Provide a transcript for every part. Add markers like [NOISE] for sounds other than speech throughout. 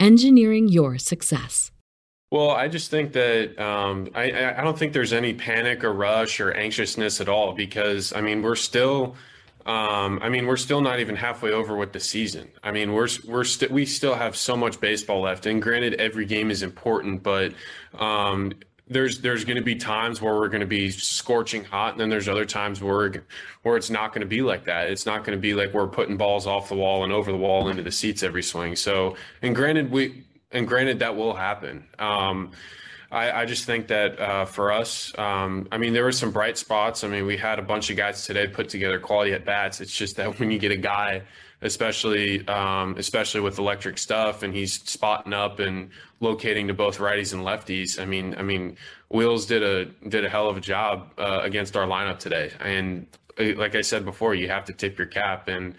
engineering your success. Well, I just think that um, I, I don't think there's any panic or rush or anxiousness at all because I mean we're still um, I mean we're still not even halfway over with the season. I mean we're we're still we still have so much baseball left, and granted every game is important, but um, there's there's going to be times where we're going to be scorching hot, and then there's other times where where it's not going to be like that. It's not going to be like we're putting balls off the wall and over the wall into the seats every swing. So, and granted we and granted that will happen. Um, I, I, just think that uh, for us, um, I mean, there were some bright spots. I mean, we had a bunch of guys today put together quality at bats. It's just that [LAUGHS] when you get a guy, especially um, especially with electric stuff, and he's spotting up and locating to both righties and lefties. I mean, I mean, Wheels did a did a hell of a job uh, against our lineup today, and uh, like I said before, you have to tip your cap. And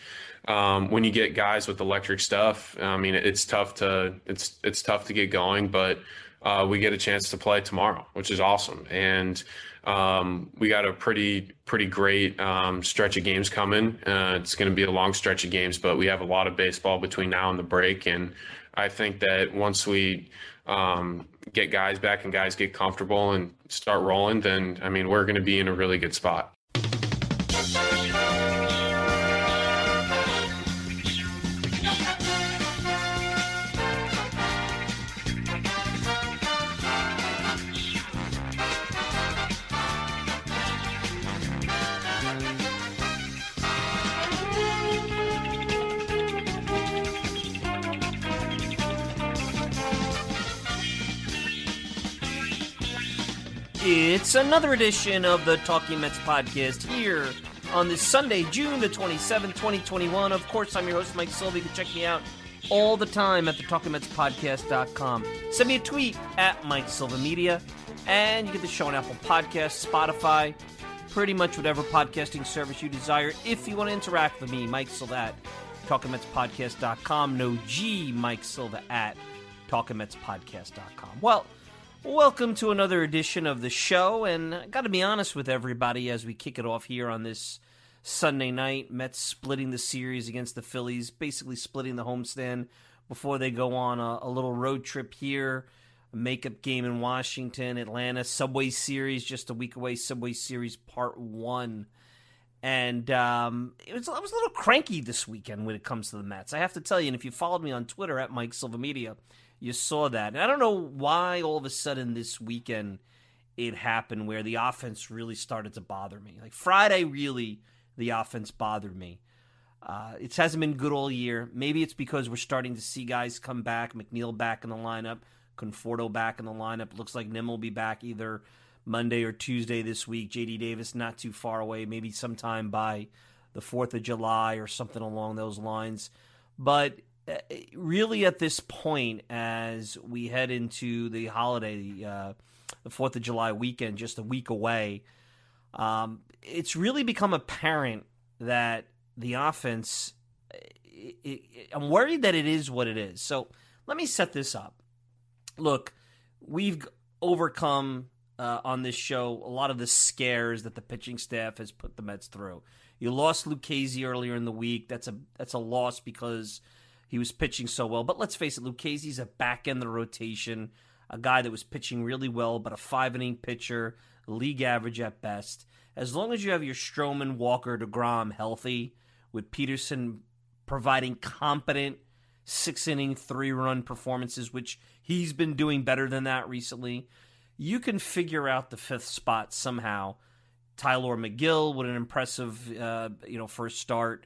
um, when you get guys with electric stuff, I mean, it's tough to it's it's tough to get going, but uh, we get a chance to play tomorrow, which is awesome, and um, we got a pretty pretty great um, stretch of games coming. Uh, it's going to be a long stretch of games, but we have a lot of baseball between now and the break, and I think that once we um, get guys back and guys get comfortable and start rolling, then I mean, we're going to be in a really good spot. It's another edition of the Talking Mets podcast here on this Sunday, June the 27th, 2021. Of course, I'm your host, Mike Silva. You can check me out all the time at the TalkingMetsPodcast.com. Send me a tweet at Mike Silva Media, and you get the show on Apple Podcasts, Spotify, pretty much whatever podcasting service you desire. If you want to interact with me, Mike Silva at TalkingMetsPodcast.com. No G, Mike Silva at TalkingMetsPodcast.com. Well, Welcome to another edition of the show, and I got to be honest with everybody as we kick it off here on this Sunday night. Mets splitting the series against the Phillies, basically splitting the homestand before they go on a, a little road trip here. A makeup game in Washington, Atlanta, Subway Series just a week away. Subway Series Part One, and um, it was I was a little cranky this weekend when it comes to the Mets. I have to tell you, and if you followed me on Twitter at Mike Silva Media you saw that. And I don't know why all of a sudden this weekend it happened where the offense really started to bother me. Like Friday, really, the offense bothered me. Uh, it hasn't been good all year. Maybe it's because we're starting to see guys come back. McNeil back in the lineup, Conforto back in the lineup. Looks like Nim will be back either Monday or Tuesday this week. JD Davis not too far away, maybe sometime by the 4th of July or something along those lines. But really, at this point, as we head into the holiday, uh, the 4th of July weekend, just a week away, um, it's really become apparent that the offense, it, it, I'm worried that it is what it is. So let me set this up. Look, we've overcome uh, on this show a lot of the scares that the pitching staff has put the Mets through. You lost Lucchesi earlier in the week. That's a that's a loss because he was pitching so well. But let's face it, Lucchesi's a back end of the rotation, a guy that was pitching really well, but a five inning pitcher, league average at best. As long as you have your Stroman, Walker, DeGrom healthy, with Peterson providing competent six inning, three run performances, which he's been doing better than that recently, you can figure out the fifth spot somehow. Tylor Megill with an impressive, uh, you know, first start.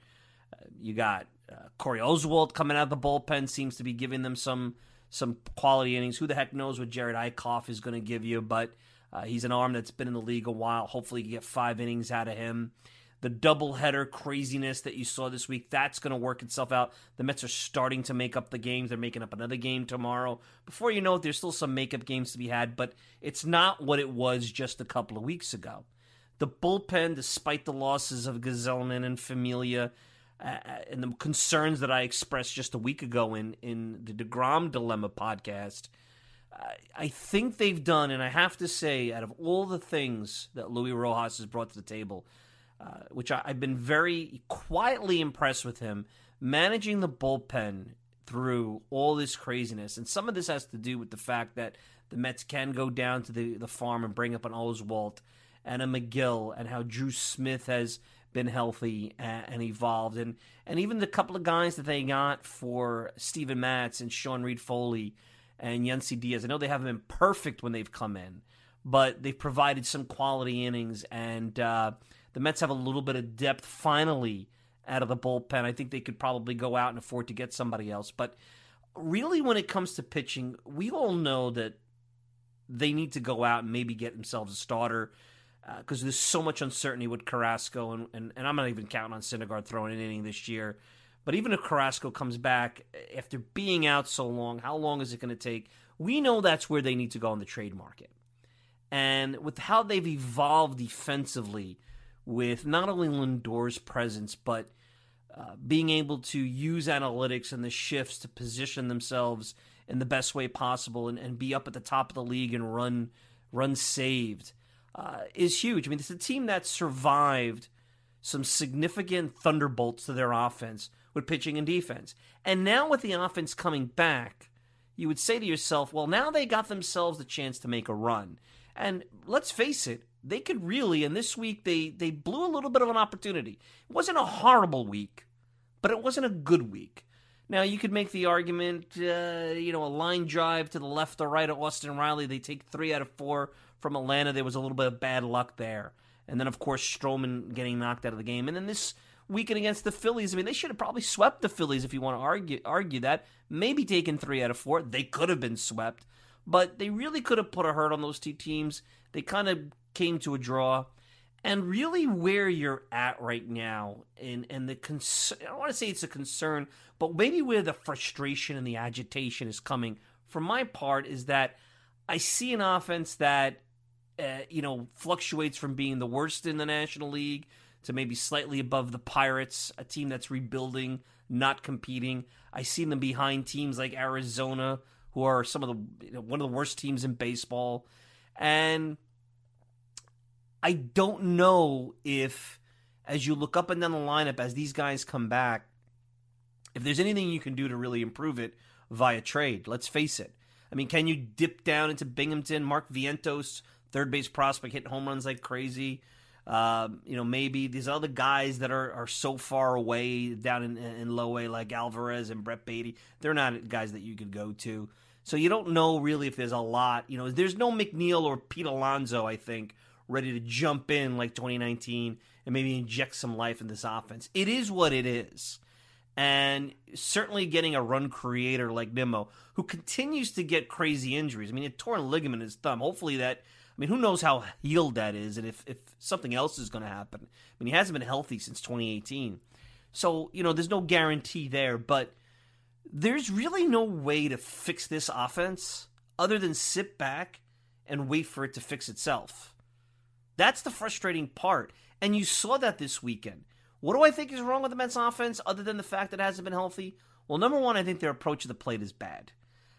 Uh, you got uh, Corey Oswalt coming out of the bullpen seems to be giving them some some quality innings. Who the heck knows what Jared Eickhoff is going to give you? But uh, he's an arm that's been in the league a while. Hopefully, you get five innings out of him. The doubleheader craziness that you saw this week, that's going to work itself out. The Mets are starting to make up the games. They're making up another game tomorrow. Before you know it, there's still some makeup games to be had, but it's not what it was just a couple of weeks ago. The bullpen, despite the losses of Gsellman and Familia, uh, uh, and the concerns that I expressed just a week ago in in the Degrom Dilemma podcast, I think they've done, and I have to say, out of all the things that Luis Rojas has brought to the table, uh, which I, I've been very quietly impressed with him managing the bullpen through all this craziness, and some of this has to do with the fact that the Mets can go down to the the farm and bring up an Oswalt and a Megill, and how Drew Smith has been healthy and, and, evolved, and and even the couple of guys that they got for Steven Matz and Sean Reid-Foley and Yennsy Diaz. I know they haven't been perfect when they've come in, but they've provided some quality innings, and uh, the Mets have a little bit of depth finally out of the bullpen. I think they could probably go out and afford to get somebody else, but really, when it comes to pitching, we all know that they need to go out and maybe get themselves a starter because uh, there's so much uncertainty with Carrasco, and, and, and I'm not even counting on Syndergaard throwing an inning this year. But even if Carrasco comes back after being out so long, how long is it going to take? We know that's where they need to go in the trade market. And with how they've evolved defensively, with not only Lindor's presence, but uh, being able to use analytics and the shifts to position themselves in the best way possible and, and be up at the top of the league and run run saved uh, is huge. I mean, it's a team that survived some significant thunderbolts to their offense with pitching and defense. And now with the offense coming back, you would say to yourself, well, now they got themselves a chance to make a run. And let's face it, they could really, and this week they, they blew a little bit of an opportunity. It wasn't a horrible week, but it wasn't a good week. Now, you could make the argument, uh, you know, a line drive to the left or right of Austin Riley. They take three out of four from Atlanta. There was a little bit of bad luck there. And then, of course, Stroman getting knocked out of the game. And then this weekend against the Phillies, I mean, they should have probably swept the Phillies if you want to argue, argue that. Maybe taken three out of four. They could have been swept. But they really could have put a hurt on those two teams. They kind of came to a draw. And really, where you're at right now, and, and the concern, I don't want to say it's a concern, but maybe where the frustration and the agitation is coming, for my part, is that I see an offense that uh, you know, fluctuates from being the worst in the National League to maybe slightly above the Pirates, a team that's rebuilding, not competing. I see them behind teams like Arizona, who are some of the you know, one of the worst teams in baseball, and I don't know if, as you look up and down the lineup as these guys come back, if there's anything you can do to really improve it via trade. Let's face it. I mean, can you dip down into Binghamton? Mark Vientos third base prospect hitting home runs like crazy. Um, you know, maybe these other guys that are, are so far away down in, in low A, like Alvarez and Brett Baty, they're not guys that you could go to. So you don't know really if there's a lot. You know, there's no McNeil or Pete Alonso, I think, ready to jump in like 2019 and maybe inject some life in this offense. It is what it is. And certainly getting a run creator like Nimmo, who continues to get crazy injuries. I mean, a torn ligament in his thumb. Hopefully that mean, who knows how healed that is and if, if something else is going to happen. I mean, he hasn't been healthy since 2018. So, you know, there's no guarantee there, but there's really no way to fix this offense other than sit back and wait for it to fix itself. That's the frustrating part. And you saw that this weekend. What do I think is wrong with the Mets offense other than the fact that it hasn't been healthy? Well, number one, I think their approach to the plate is bad.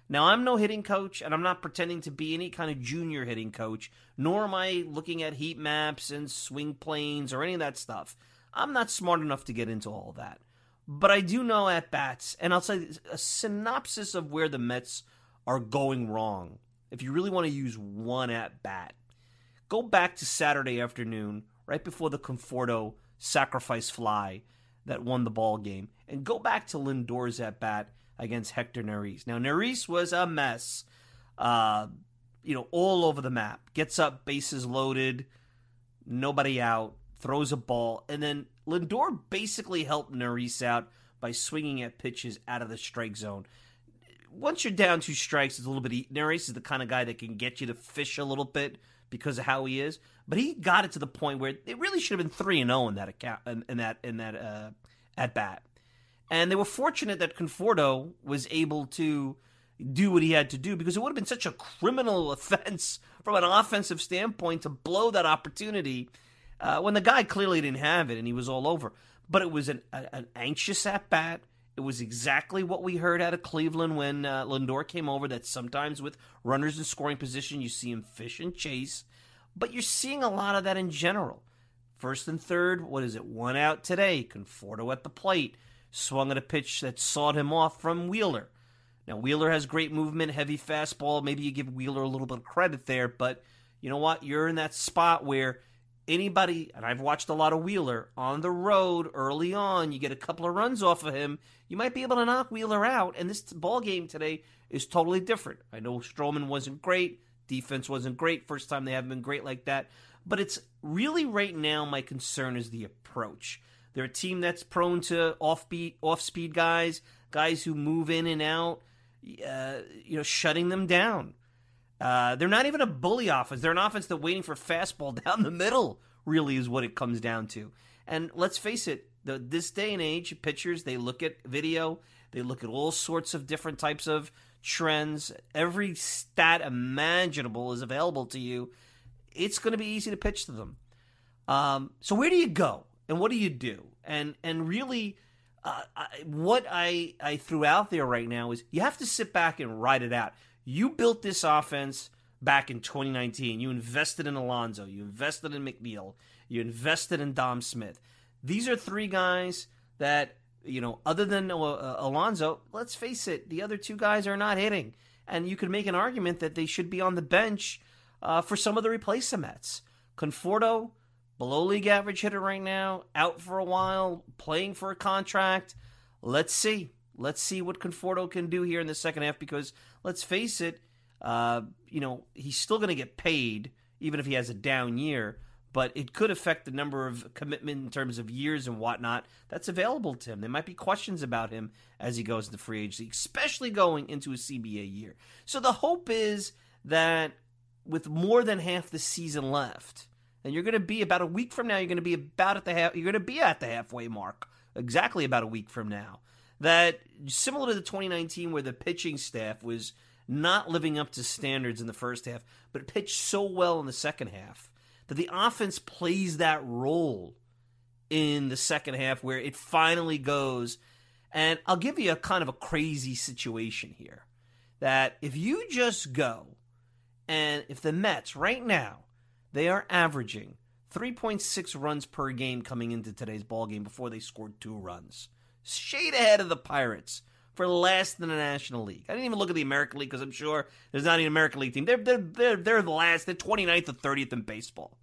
Now, I'm no hitting coach, and I'm not pretending to be any kind of junior hitting coach, nor am I looking at heat maps and swing planes or any of that stuff. I'm not smart enough to get into all that. But I do know at bats, and I'll say a synopsis of where the Mets are going wrong. If you really want to use one at bat, go back to Saturday afternoon, right before the Conforto sacrifice fly that won the ball game, and go back to Lindor's at bat against Hector Neris. Now Neris was a mess, uh, you know, all over the map. Gets up, bases loaded, nobody out, throws a ball, and then Lindor basically helped Neris out by swinging at pitches out of the strike zone. Once you're down two strikes, it's a little bit. Neris is the kind of guy that can get you to fish a little bit because of how he is. But he got it to the point where it really should have been three and zero oh in that account in, in that in that uh, at bat. And they were fortunate that Conforto was able to do what he had to do because it would have been such a criminal [LAUGHS] offense from an offensive standpoint to blow that opportunity uh, when the guy clearly didn't have it and he was all over. But it was an, a, an anxious at bat. It was exactly what we heard out of Cleveland when uh, Lindor came over. That sometimes with runners in scoring position, you see him fish and chase, but you're seeing a lot of that in general. First and third, what is it? One out today. Conforto at the plate swung at a pitch that sawed him off from Wheeler. Now Wheeler has great movement, heavy fastball. Maybe you give Wheeler a little bit of credit there, but you know what? You're in that spot where anybody, and I've watched a lot of Wheeler on the road early on. You get a couple of runs off of him, you might be able to knock Wheeler out. And this ball game today is totally different. I know Stroman wasn't great, defense wasn't great. First time they haven't been great like that, but it's really right now my concern is the approach. They're a team that's prone to offbeat, off-speed guys, guys who move in and out. Uh, you know, shutting them down. Uh, they're not even a bully offense. They're an offense that waiting for fastball [LAUGHS] down the middle really is what it comes down to. And let's face it, the, this day and age, pitchers they look at video, they look at all sorts of different types of trends. Every stat imaginable is available to you. It's going to be easy to pitch to them. Um, so where do you go and what do you do? And and really, uh, I, what I I threw out there right now is you have to sit back and write it out. You built this offense back in 2019. You invested in Alonso. You invested in McNeil. You invested in Dom Smith. These are three guys that, you know, other than uh, uh, Alonso, let's face it, the other two guys are not hitting. And you could make an argument that they should be on the bench uh, for some of the replacements. Conforto, below league average hitter right now, out for a while, playing for a contract. Let's see. Let's see what Conforto can do here in the second half because let's face it, uh, you know, he's still going to get paid even if he has a down year, but it could affect the number of commitment in terms of years and whatnot that's available to him. There might be questions about him as he goes into free agency, especially going into a CBA year. So the hope is that with more than half the season left, and you're going to be about a week from now, you're going to be about at the half, you're going to be at the halfway mark, exactly about a week from now that similar to the 2019 where the pitching staff was not living up to standards in the first half, but pitched so well in the second half that the offense plays that role in the second half where it finally goes. And I'll give you a kind of a crazy situation here that if you just go and if the Mets right now they are averaging 3.6 runs per game coming into today's ball game before they scored two runs shade ahead of the Pirates for last in the National League. I didn't even look at the American League because I'm sure there's not an American League team. They're, they're, they're, they're the last. They're 29th or 30th in baseball.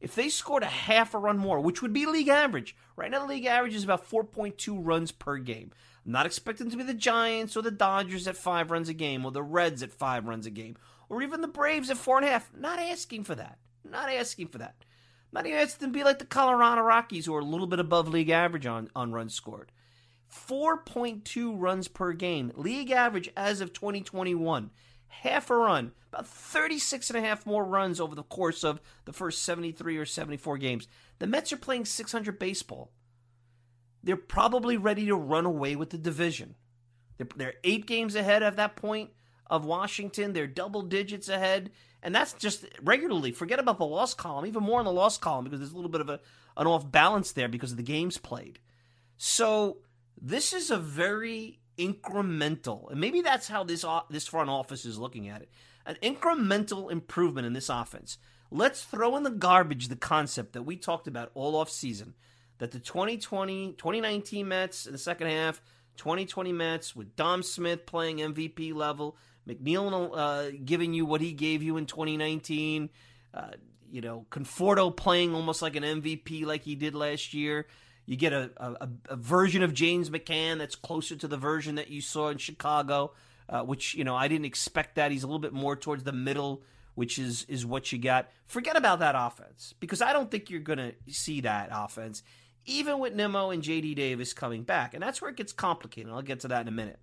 If they scored a half a run more, which would be league average, right now the league average is about 4.2 runs per game. I'm not expecting to be the Giants or the Dodgers at five runs a game or the Reds at five runs a game or even the Braves at four and a half. Not asking for that. Not asking for that. Not even asking them to be like the Colorado Rockies who are a little bit above league average on, on runs scored. 4.2 runs per game. League average as of 2021. half a run, about 36 and a half more runs over the course of the first 73 or 74 games. The Mets are playing 600 baseball. They're probably ready to run away with the division. They're, they're eight games ahead at that point of Washington. They're double digits ahead. And that's just regularly. Forget about the loss column, even more in the loss column because there's a little bit of a, an off balance there because of the games played. So this is a very incremental, and maybe that's how this this front office is looking at it. An incremental improvement in this offense. Let's throw in the garbage the concept that we talked about all off season that the 2020 2019 Mets in the second half, 2020 Mets with Dom Smith playing MVP level, McNeil uh, giving you what he gave you in 2019, uh, you know, Conforto playing almost like an MVP like he did last year. You get a, a, a, version of James McCann that's closer to the version that you saw in Chicago, uh, which you know I didn't expect that. He's a little bit more towards the middle, which is is what you got. Forget about that offense because I don't think you're gonna see that offense, even with Nimmo and J.D. Davis coming back, and that's where it gets complicated. I'll get to that in a minute.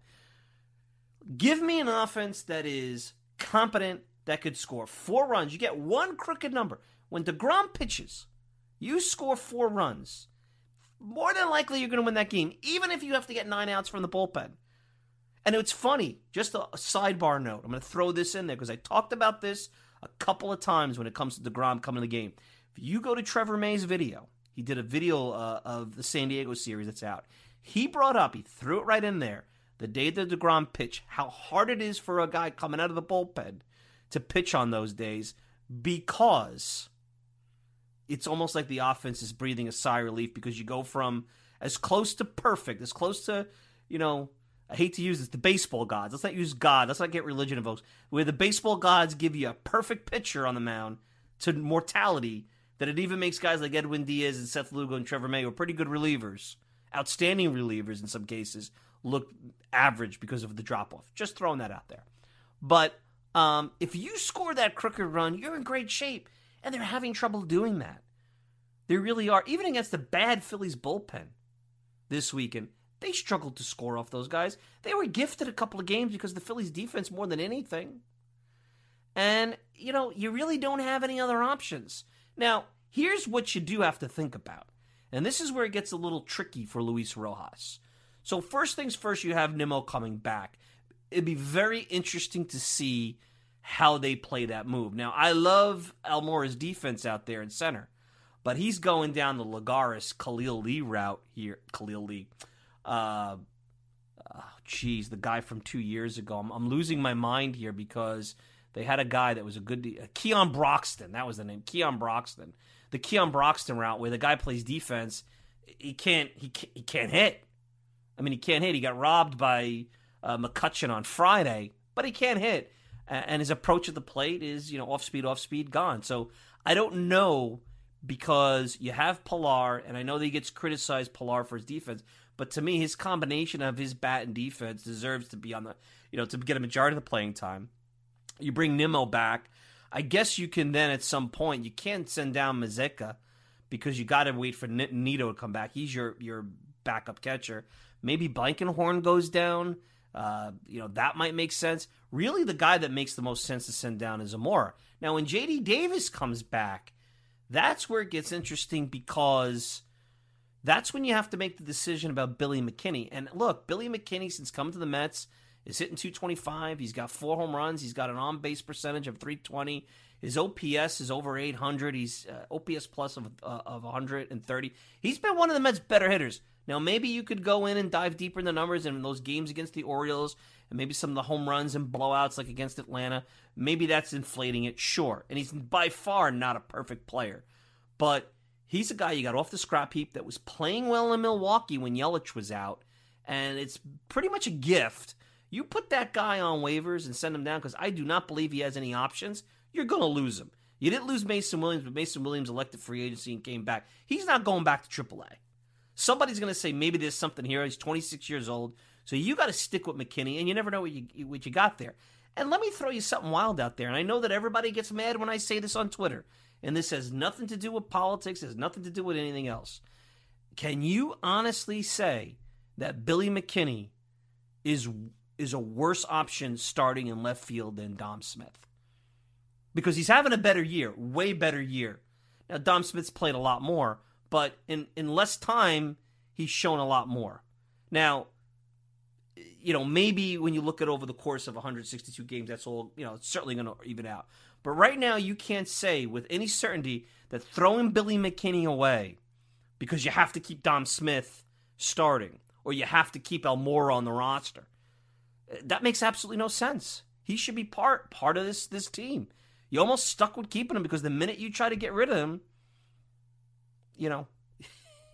Give me an offense that is competent, that could score four runs. You get one crooked number when Degrom pitches. You score four runs more than likely you're going to win that game, even if you have to get nine outs from the bullpen. And it's funny, just a, sidebar note. I'm going to throw this in there because I talked about this a couple of times when it comes to DeGrom coming to the game. If you go to Trevor May's video, he did a video uh, of the San Diego series that's out. He brought up, he threw it right in there, the day that DeGrom pitch, how hard it is for a guy coming out of the bullpen to pitch on those days because it's almost like the offense is breathing a sigh of relief because you go from as close to perfect, as close to, you know, I hate to use this, the baseball gods. Let's not use God. Let's not get religion involved. Where the baseball gods give you a perfect pitcher on the mound to mortality, that it even makes guys like Edwin Diaz and Seth Lugo and Trevor May, who are pretty good relievers, outstanding relievers in some cases, look average because of the drop off. Just throwing that out there. But um, if you score that crooked run, you're in great shape and they're having trouble doing that. They really are. Even against the bad Phillies bullpen this weekend, they struggled to score off those guys. They were gifted a couple of games because the Phillies defense more than anything. And, you know, you really don't have any other options. Now, here's what you do have to think about. And this is where it gets a little tricky for Luis Rojas. So, first things first, you have Nimmo coming back. It'd be very interesting to see how they play that move. Now, I love Almora's defense out there in center, but he's going down the Lagares Khalil Lee route here. Khalil Lee. Uh, oh, the guy from two years ago. I'm, I'm, losing my mind here because they had a guy that was a good. Uh, Keon Broxton. That was the name. Keon Broxton. The Keon Broxton route where the guy plays defense. He can't. He can't, he can't hit. I mean, he can't hit. He got robbed by uh, McCutchen on Friday, but he can't hit and his approach at the plate is you know off speed, off speed, gone. So I don't know because you have Pilar, and I know that he gets criticized Pilar for his defense, but to me, his combination of his bat and defense deserves to be on the you know to get a majority of the playing time. You bring Nimmo back. I guess you can then at some point you can't send down Mazeika because you got to wait for Nido to come back. He's your your backup catcher. Maybe Blankenhorn goes down. Uh, you know, that might make sense. Really, the guy that makes the most sense to send down is Almora. Now, when JD Davis comes back, that's where it gets interesting because that's when you have to make the decision about Billy McKinney. And look, Billy McKinney, since coming to the Mets, is hitting 225. He's got four home runs. He's got an on base percentage of 320. His OPS is over 800. He's uh, OPS plus of, uh, of 130. He's been one of the Mets' better hitters. Now, maybe you could go in and dive deeper in the numbers and those games against the Orioles and maybe some of the home runs and blowouts like against Atlanta. Maybe that's inflating it, sure. And he's by far not a perfect player. But he's a guy you got off the scrap heap that was playing well in Milwaukee when Yelich was out. And it's pretty much a gift. You put that guy on waivers and send him down because I do not believe he has any options. You're going to lose him. You didn't lose Mason Williams, but Mason Williams elected free agency and came back. He's not going back to AAA. Somebody's going to say maybe there's something here. He's 26 years old, so you got to stick with McKinney, and you never know what you what you got there. And let me throw you something wild out there. And I know that everybody gets mad when I say this on Twitter, and this has nothing to do with politics, has nothing to do with anything else. Can you honestly say that Billy McKinney is is a worse option starting in left field than Dom Smith. Because he's having a better year, way better year. Now, Dom Smith's played a lot more, but in, in less time, he's shown a lot more. Now, you know, maybe when you look at over the course of 162 games, that's all, you know, it's certainly going to even out. But right now, you can't say with any certainty that throwing Billy McKinney away because you have to keep Dom Smith starting or you have to keep Almora on the roster. That makes absolutely no sense. He should be part part of this this team. You almost stuck with keeping him because the minute you try to get rid of him, you know,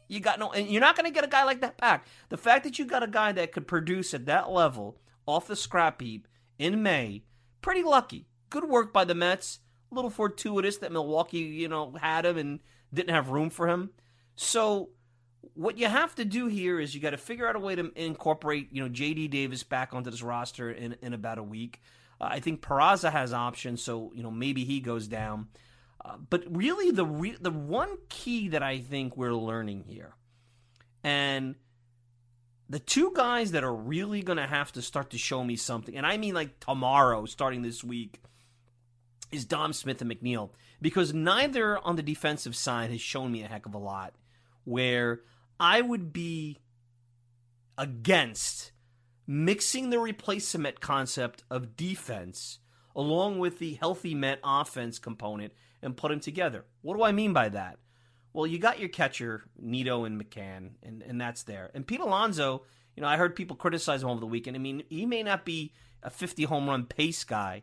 you got no, and you're not going to get a guy like that back. The fact that you got a guy that could produce at that level off the scrap heap in May, pretty lucky. Good work by the Mets. A little fortuitous that Milwaukee, you know, had him and didn't have room for him. So what you have to do here is you got to figure out a way to incorporate, you know, JD Davis back onto this roster in, in about a week. Uh, I think Peraza has options, so you know maybe he goes down. Uh, but really, the re- the one key that I think we're learning here, and the two guys that are really going to have to start to show me something, and I mean like tomorrow, starting this week, is Dom Smith and McNeil, because neither on the defensive side has shown me a heck of a lot. Where I would be against mixing the replacement concept of defense along with the healthy Met offense component and put them together. What do I mean by that? Well, you got your catcher, Nido and McCann, and, and that's there. And Pete Alonso, you know, I heard people criticize him over the weekend. I mean, he may not be a 50 home run pace guy,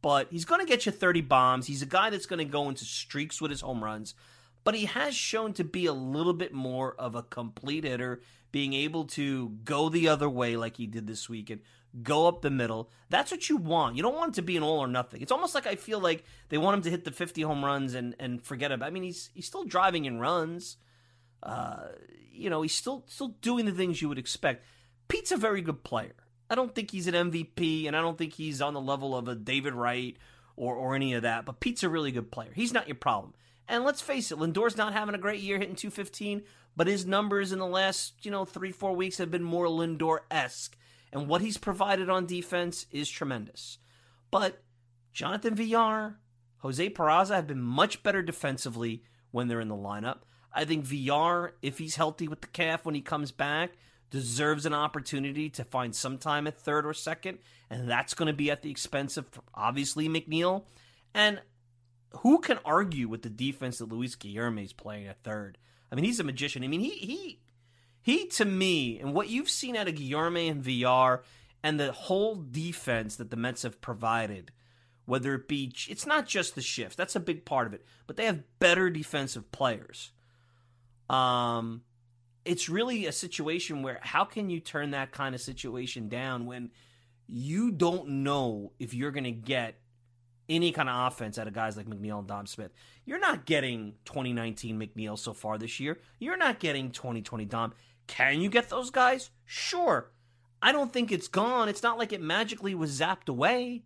but he's going to get you 30 bombs. He's a guy that's going to go into streaks with his home runs but he has shown to be a little bit more of a complete hitter, being able to go the other way like he did this weekend, go up the middle. That's what you want. You don't want it to be an all or nothing. It's almost like I feel like they want him to hit the 50 home runs and, and forget about. I mean, he's he's still driving in runs. Uh, you know, he's still still doing the things you would expect. Pete's a very good player. I don't think he's an MVP, and I don't think he's on the level of a David Wright or or any of that. But Pete's a really good player. He's not your problem. And let's face it, Lindor's not having a great year hitting 215, but his numbers in the last, you know, three, four weeks have been more Lindor esque. And what he's provided on defense is tremendous. But Jonathan Villar, Jose Peraza have been much better defensively when they're in the lineup. I think Villar, if he's healthy with the calf when he comes back, deserves an opportunity to find some time at third or second, and that's going to be at the expense of obviously McNeil. And who can argue with the defense that Luis Guillorme is playing at third? I mean, he's a magician. I mean, he he he to me, and what you've seen out of Guillorme and Villar, and the whole defense that the Mets have provided, whether it be it's not just the shift, that's a big part of it, but they have better defensive players. Um, it's really a situation where how can you turn that kind of situation down when you don't know if you're going to get any kind of offense out of guys like McNeil and Dom Smith. You're not getting 2019 McNeil so far this year. You're not getting 2020 Dom. Can you get those guys? Sure. I don't think it's gone. It's not like it magically was zapped away.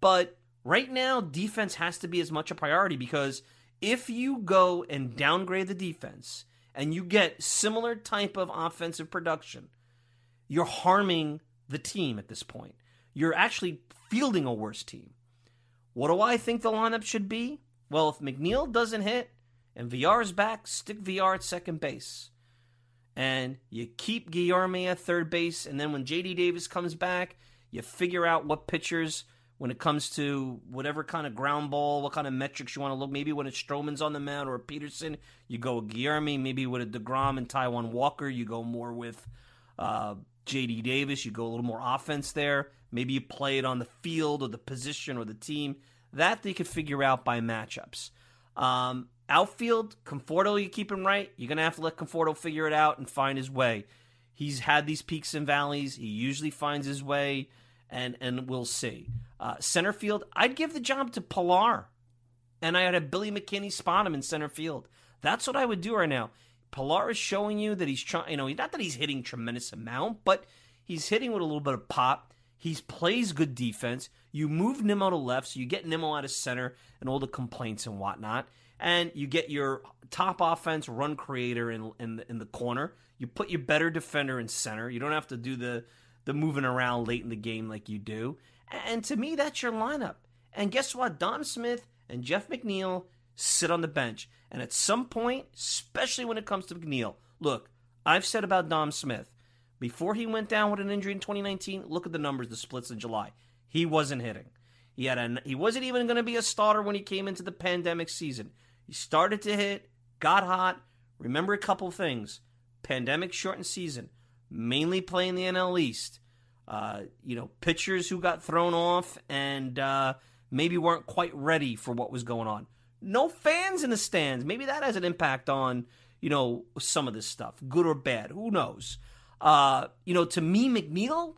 But right now, defense has to be as much a priority because if you go and downgrade the defense and you get similar type of offensive production, you're harming the team at this point. You're actually fielding a worse team. What do I think the lineup should be? Well, if McNeil doesn't hit and Villar's back, stick Villar at second base. And you keep Guillorme at third base, and then when JD Davis comes back, you figure out what pitchers when it comes to whatever kind of ground ball, what kind of metrics you want to look. Maybe when it's Stroman's on the mound or Peterson, you go with Guillorme. Maybe with a DeGrom and Taijuan Walker, you go more with uh, JD Davis. You go a little more offense there. Maybe you play it on the field or the position or the team. That they could figure out by matchups. Um, outfield, Conforto, you keep him right. You're going to have to let Conforto figure it out and find his way. He's had these peaks and valleys. He usually finds his way, and, and we'll see. Uh, center field, I'd give the job to Pilar. And I had a Billy McKinney spot him in center field. That's what I would do right now. Pilar is showing you that he's trying, you know, not that he's hitting tremendous amount, but he's hitting with a little bit of pop. He plays good defense. You move Nimmo to left, so you get Nimmo out of center and all the complaints and whatnot. And you get your top offense run creator in, in, the, in the corner. You put your better defender in center. You don't have to do the the moving around late in the game like you do. And to me, that's your lineup. And guess what? Dom Smith and Jeff McNeil sit on the bench. And at some point, especially when it comes to McNeil, look, I've said about Dom Smith, before he went down with an injury in 2019, look at the numbers, the splits in July. He wasn't hitting. He had a, he wasn't even going to be a starter when he came into the pandemic season. He started to hit, got hot. Remember a couple things: pandemic shortened season, mainly playing the NL East. Uh, you know, pitchers who got thrown off and uh, maybe weren't quite ready for what was going on. No fans in the stands. Maybe that has an impact on you know some of this stuff, good or bad. Who knows? Uh, you know, to me, McNeil,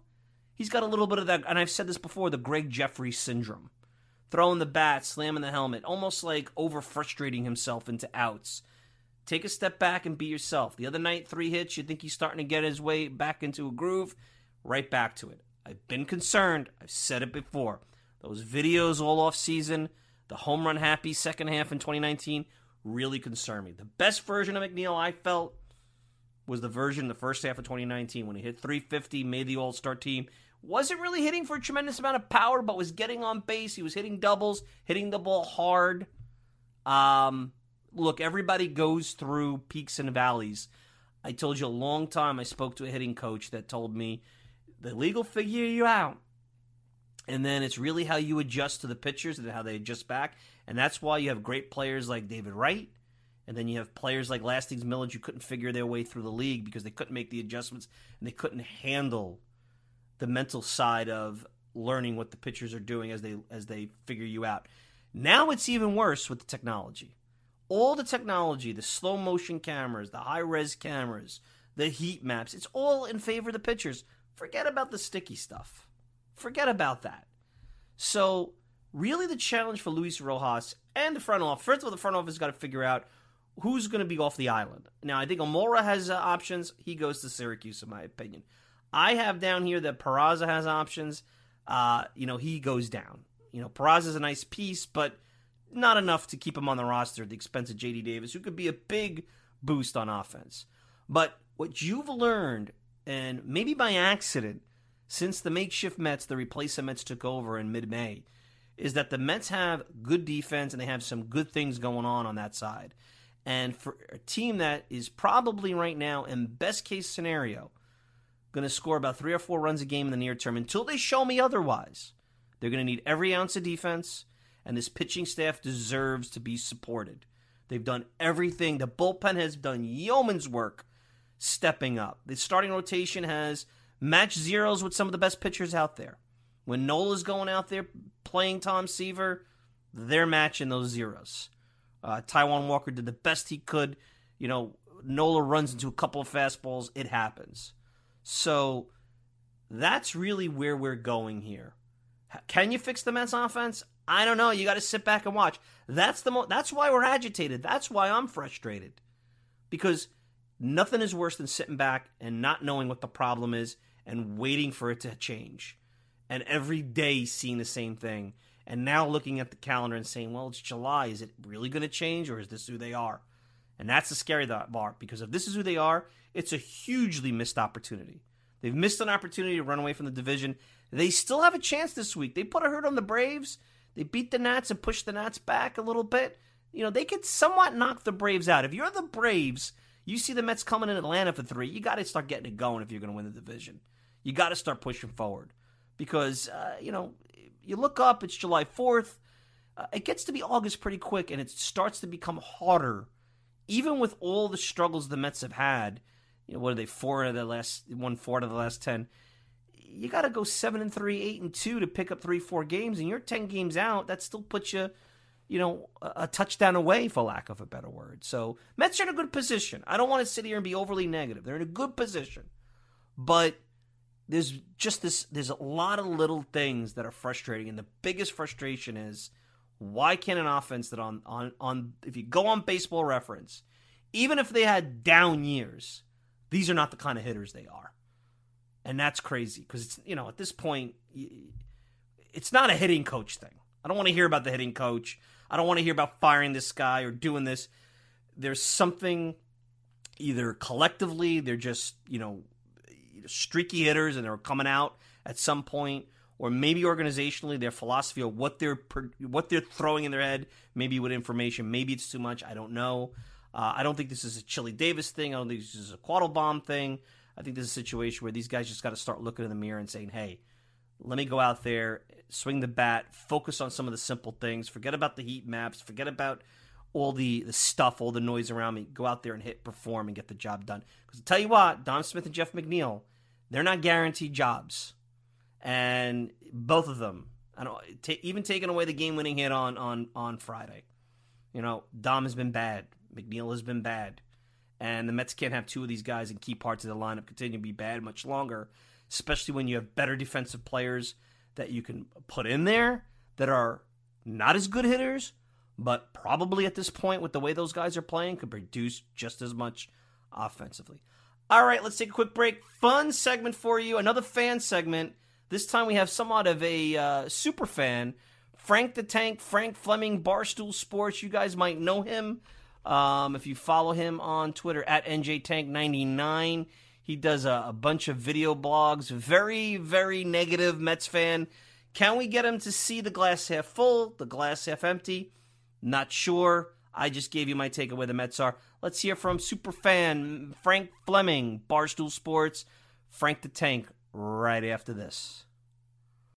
he's got a little bit of that, and I've said this before, the Gregg Jefferies syndrome. Throwing the bat, slamming the helmet, almost like over frustrating himself into outs. Take a step back and be yourself. The other night, three hits, you think he's starting to get his way back into a groove, right back to it. I've been concerned. I've said it before. Those videos all off season, the home run happy second half in 2019 really concern me. The best version of McNeil I felt was the version in the first half of 2019 when he hit 350, made the All Star team. Wasn't really hitting for a tremendous amount of power, but was getting on base. He was hitting doubles, hitting the ball hard. Um, look, everybody goes through peaks and valleys. I told you a long time. I spoke to a hitting coach that told me the will figure you out. And then it's really how you adjust to the pitchers and how they adjust back. And that's why you have great players like David Wright. And then you have players like Lastings Milledge who couldn't figure their way through the league because they couldn't make the adjustments and they couldn't handle the mental side of learning what the pitchers are doing as they as they figure you out. Now it's even worse with the technology. All the technology, the slow motion cameras, the high res cameras, the heat maps, it's all in favor of the pitchers. Forget about the sticky stuff. Forget about that. So, really, the challenge for Luis Rojas and the front office first of all, the front office has got to figure out who's going to be off the island. Now, I think Almora has uh, options. He goes to Syracuse, in my opinion. I have down here that Peraza has options. Uh, you know, he goes down. You know, Peraza's a nice piece, but not enough to keep him on the roster at the expense of JD Davis, who could be a big boost on offense. But what you've learned, and maybe by accident, since the makeshift Mets, the replacement Mets took over in mid May, is that the Mets have good defense and they have some good things going on on that side. And for a team that is probably right now, in best case scenario, going to score about three or four runs a game in the near term until they show me otherwise. They're going to need every ounce of defense, and this pitching staff deserves to be supported. They've done everything. The bullpen has done yeoman's work stepping up. The starting rotation has matched zeros with some of the best pitchers out there. When Nola's going out there playing Tom Seaver, they're matching those zeros. Uh, Taijuan Walker did the best he could. You know, Nola runs into a couple of fastballs. It happens. So that's really where we're going here. Can you fix the Mets offense? I don't know. You got to sit back and watch. That's the mo- That's why we're agitated. That's why I'm frustrated, because nothing is worse than sitting back and not knowing what the problem is and waiting for it to change, and every day seeing the same thing and now looking at the calendar and saying, well, it's July. Is it really going to change or is this who they are? And that's the scary part because if this is who they are, it's a hugely missed opportunity. They've missed an opportunity to run away from the division. They still have a chance this week. They put a hurt on the Braves. They beat the Nats and pushed the Nats back a little bit. You know, they could somewhat knock the Braves out. If you're the Braves, you see the Mets coming in Atlanta for three, you got to start getting it going if you're going to win the division. You got to start pushing forward because, uh, you know, you look up, it's July 4th. Uh, it gets to be August pretty quick, and it starts to become harder, even with all the struggles the Mets have had. You know, what are they? Four out of the last, one four out of the last ten. You got to go seven and three, eight and two to pick up three, four games, and you're ten games out. That still puts you, you know, a, a touchdown away, for lack of a better word. So Mets are in a good position. I don't want to sit here and be overly negative. They're in a good position, but there's just this there's a lot of little things that are frustrating and the biggest frustration is why can't an offense that on on on if you go on baseball reference even if they had down years these are not the kind of hitters they are and that's crazy because it's you know at this point it's not a hitting coach thing i don't want to hear about the hitting coach i don't want to hear about firing this guy or doing this there's something either collectively they're just you know streaky hitters and they're coming out at some point, or maybe organizationally their philosophy of what they're what they're throwing in their head, maybe with information, maybe it's too much. I don't know. Uh, I don't think this is a Chili Davis thing. I don't think this is a Quattlebaum thing. I think this is a situation where these guys just got to start looking in the mirror and saying, "Hey, let me go out there, swing the bat, focus on some of the simple things, forget about the heat maps, forget about all the, the stuff, all the noise around me. Go out there and hit, perform, and get the job done. Because I tell you what, Dom Smith and Jeff McNeil, they're not guaranteed jobs, and both of them, I don't t- even taking away the game winning hit on on on Friday. You know, Dom has been bad, McNeil has been bad, and the Mets can't have two of these guys in key parts of the lineup continue to be bad much longer, especially when you have better defensive players that you can put in there that are not as good hitters but probably at this point, with the way those guys are playing, could produce just as much offensively. All right, let's take a quick break. Fun segment for you. Another fan segment. This time we have somewhat of a uh, super fan, Frank the Tank, Frank Fleming, Barstool Sports. You guys might know him um, if you follow him on Twitter at NJTank99. He does a, a bunch of video blogs. Very, very negative Mets fan. Can we get him to see the glass half full, the glass half empty? Not sure. I just gave you my take away the Mets are. Let's hear from super fan Frank Fleming, Barstool Sports, Frank the Tank, right after this.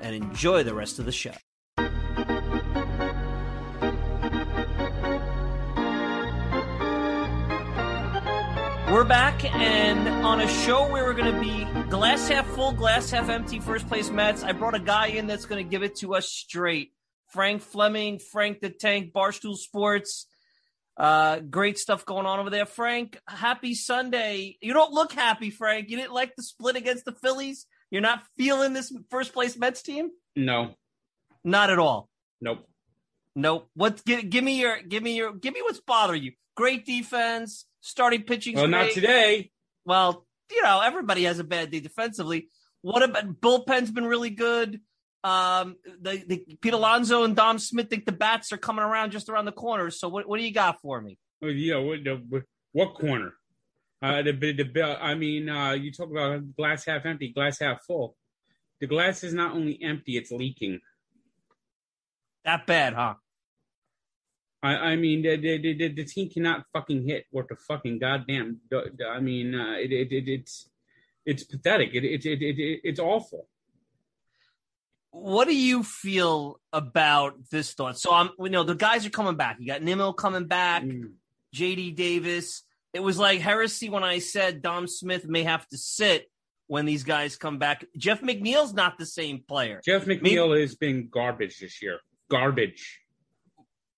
and enjoy the rest of the show. We're back and on a show where we're going to be glass half full, glass half empty, first place Mets. I brought a guy in that's going to give it to us straight. Frank Fleming, Frank the Tank, Barstool Sports. Uh, great stuff going on over there. Frank, happy Sunday. You don't look happy, Frank. You didn't like the split against the Phillies. You're not feeling this first place Mets team? No. Not at all. Nope. Nope. What give, give me your give me your give me what's bothering you. Great defense, starting pitching. Well, great. not today. Well, you know, everybody has a bad day defensively. What about bullpen's been really good? Um, the, the Pete Alonso and Dom Smith think the bats are coming around just around the corner. So what, what do you got for me? Well, yeah, what, what corner? Uh, the, the, the I mean, uh, you talk about glass half empty, glass half full. The glass is not only empty; it's leaking. That bad, huh? I, I mean, the, the, the, the team cannot fucking hit what the fucking goddamn. I mean, uh, it, it, it, it's it's pathetic. It, it, it, it, it's awful. What do you feel about this thought? So I'm, you know, the guys are coming back. You got Nimmo coming back, Mm. J.D. Davis. It was like heresy when I said Dom Smith may have to sit when these guys come back. Jeff McNeil's not the same player. Jeff McNeil is being garbage this year. Garbage.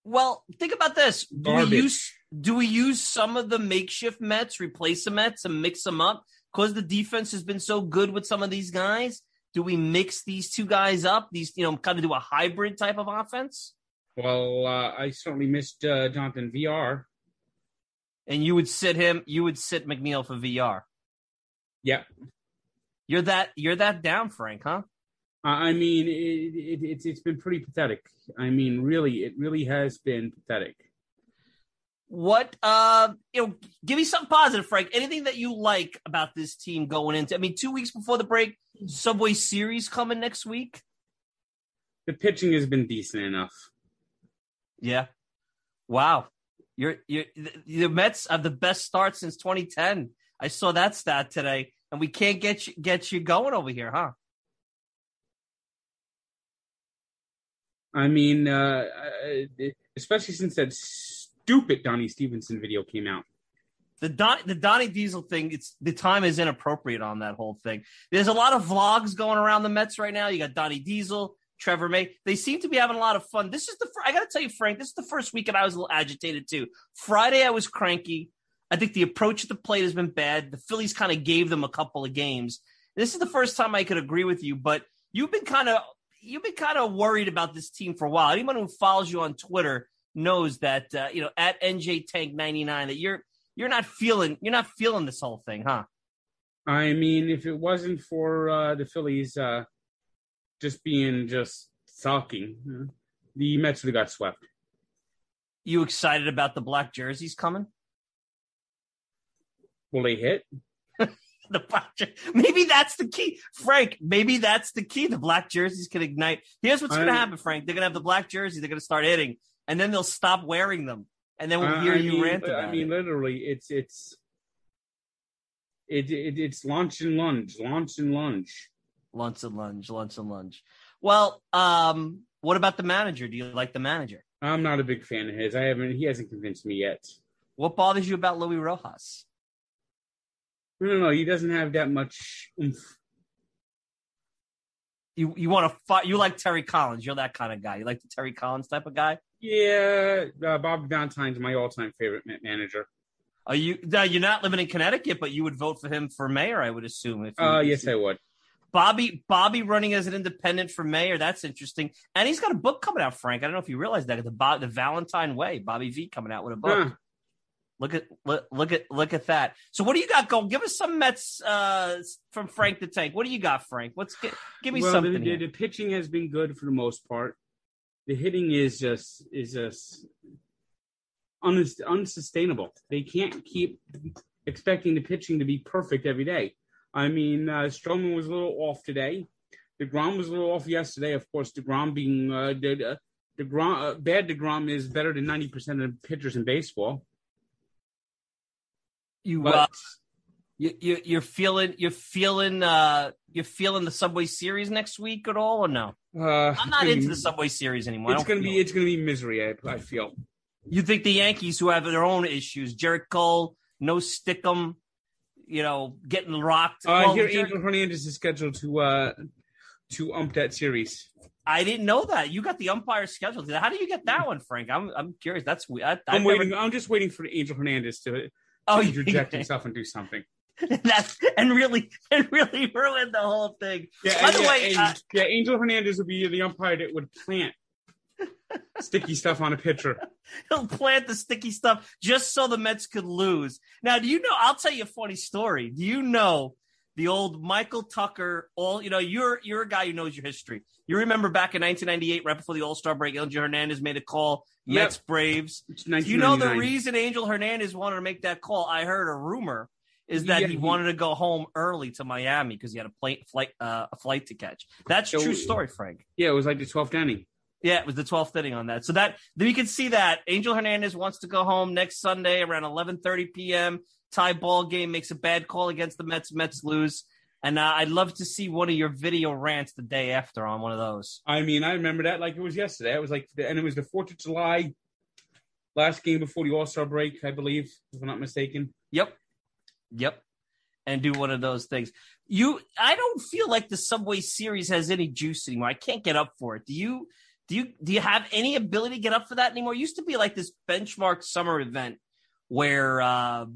Well, think about this. Do Garbage. we use do we use some of the makeshift Mets, replace the Mets, and mix them up? Because the defense has been so good with some of these guys. Do we mix these two guys up? These, you know, kind of do a hybrid type of offense? Well, uh, I certainly missed uh, Jonathan Villar. And you would sit him, you would sit McNeil for Villar. Yeah. You're that you're that down, Frank, huh? I I mean, it, it, it's it's been pretty pathetic. I mean, really, it really has been pathetic. What uh you know, give me something positive, Frank. Anything that you like about this team going into I mean, two weeks before the break, Subway Series coming next week. The pitching has been decent enough. Yeah. Wow. You're you're the, Mets have the best start since 2010. I saw that stat today, and we can't get you get you going over here, huh? I mean, uh, uh, especially since that stupid Donnie Stevenson video came out. The Don, the Donnie Diesel thing, it's the time is inappropriate on that whole thing. There's a lot of vlogs going around the Mets right now. You got Donnie Diesel, Trevor May. They seem to be having a lot of fun. This is the I got to tell you, Frank, this is the first weekend I was a little agitated too. Friday I was cranky. I think the approach at the plate has been bad. The Phillies kind of gave them a couple of games. this is the first time I could agree with you, but you've been kind of you've been kind of worried about this team for a while. Anyone who follows you on Twitter knows that uh, you know at NJ Tank ninety nine that you're you're not feeling you're not feeling this whole thing, huh? I mean, if it wasn't for uh, the Phillies uh, just being just sulking, uh, the Mets would have got swept. You excited about the black jerseys coming? Will they hit? [LAUGHS] the black jer- maybe that's the key, Frank. Maybe that's the key. The black jerseys can ignite. Here's what's going to happen, Frank. They're going to have the black jerseys. They're going to start hitting, and then they'll stop wearing them, and then we'll hear I you mean, rant about I mean, it. literally, it's it's it, it it's launch and lunge, launch and lunge. Lunch and lunge, lunch and lunge. Well, um, what about the manager? Do you like the manager? I'm not a big fan of his. I haven't. He hasn't convinced me yet. What bothers you about Luis Rojas? I don't know. He doesn't have that much oomph. You you want to fight? You like Terry Collins? You're that kind of guy. You like the Terry Collins type of guy? Yeah, uh, Bob Valentine's my all-time favorite manager. Are you? No, you're not living in Connecticut, but you would vote for him for mayor, I would assume. If you- Uh, yes, I would. Bobby Bobby running as an independent for mayor. That's interesting. And he's got a book coming out, Frank. I don't know if you realize that. The Bob, the Valentine Way. Bobby V coming out with a book. Look at look, look at look at that. So what do you got going? Give us some Mets uh, from Frank the Tank. What do you got, Frank? What's give, give me well, something. the, the, the pitching has been good for the most part. The hitting is just is just unis- unsustainable. They can't keep expecting the pitching to be perfect every day. I mean, uh, Stroman was a little off today. Degrom was a little off yesterday. Of course, Degrom being uh, the, uh, Degrom, uh, bad Degrom is better than ninety percent of pitchers in baseball. you But uh, you, you you're feeling you're feeling uh you're feeling the Subway Series next week at all or no? uh, I'm not into the Subway Series anymore. It's gonna be it. it's gonna be misery. I, I feel. You think the Yankees, who have their own issues, Gerrit Cole, no stickum, you know, getting rocked. Uh, Well, here, Angel Hernandez is scheduled to uh, to ump that series. I didn't know that. You got the umpire scheduled. How do you get that one, Frank? I'm I'm curious. That's. I, I'm I've waiting. Never, I'm just waiting for Angel Hernandez to, to oh, interject [LAUGHS] you, himself and do something. that's and really [LAUGHS] and really ruin the whole thing. Yeah, By and- the yeah, way, and- uh, yeah, Angel Hernandez would be the umpire that would plant [LAUGHS] sticky stuff on a pitcher. He'll plant the sticky stuff just so the Mets could lose. Now, do you know? I'll tell you a funny story. Do you know the old Michael Tucker? All you know, you're you're a guy who knows your history. You remember back in 1998, right before the All Star break, Angel Hernandez made a call. Yep. Mets Braves. Do you know the reason Angel Hernandez wanted to make that call? I heard a rumor is that Yeah, he he- wanted to go home early to Miami because he had a plane, flight uh, a flight to catch. That's So- true story, Frank. Yeah, it was like the 12th inning. Yeah, it was the 12th inning on that. So that then you can see that Angel Hernandez wants to go home next Sunday around 11:30 p.m. Tie ball game makes a bad call against the Mets. Mets lose, and uh, I'd love to see one of your video rants the day after on one of those. I mean, I remember that like it was yesterday. It was like, and it was the 4th of July, last game before the All Star break, I believe, if I'm not mistaken. Yep, yep, and do one of those things. You, I don't feel like the Subway Series has any juice anymore. I can't get up for it. Do you? Do you? Do you have any ability to get up for that anymore? It used to be like this benchmark summer event where, uh,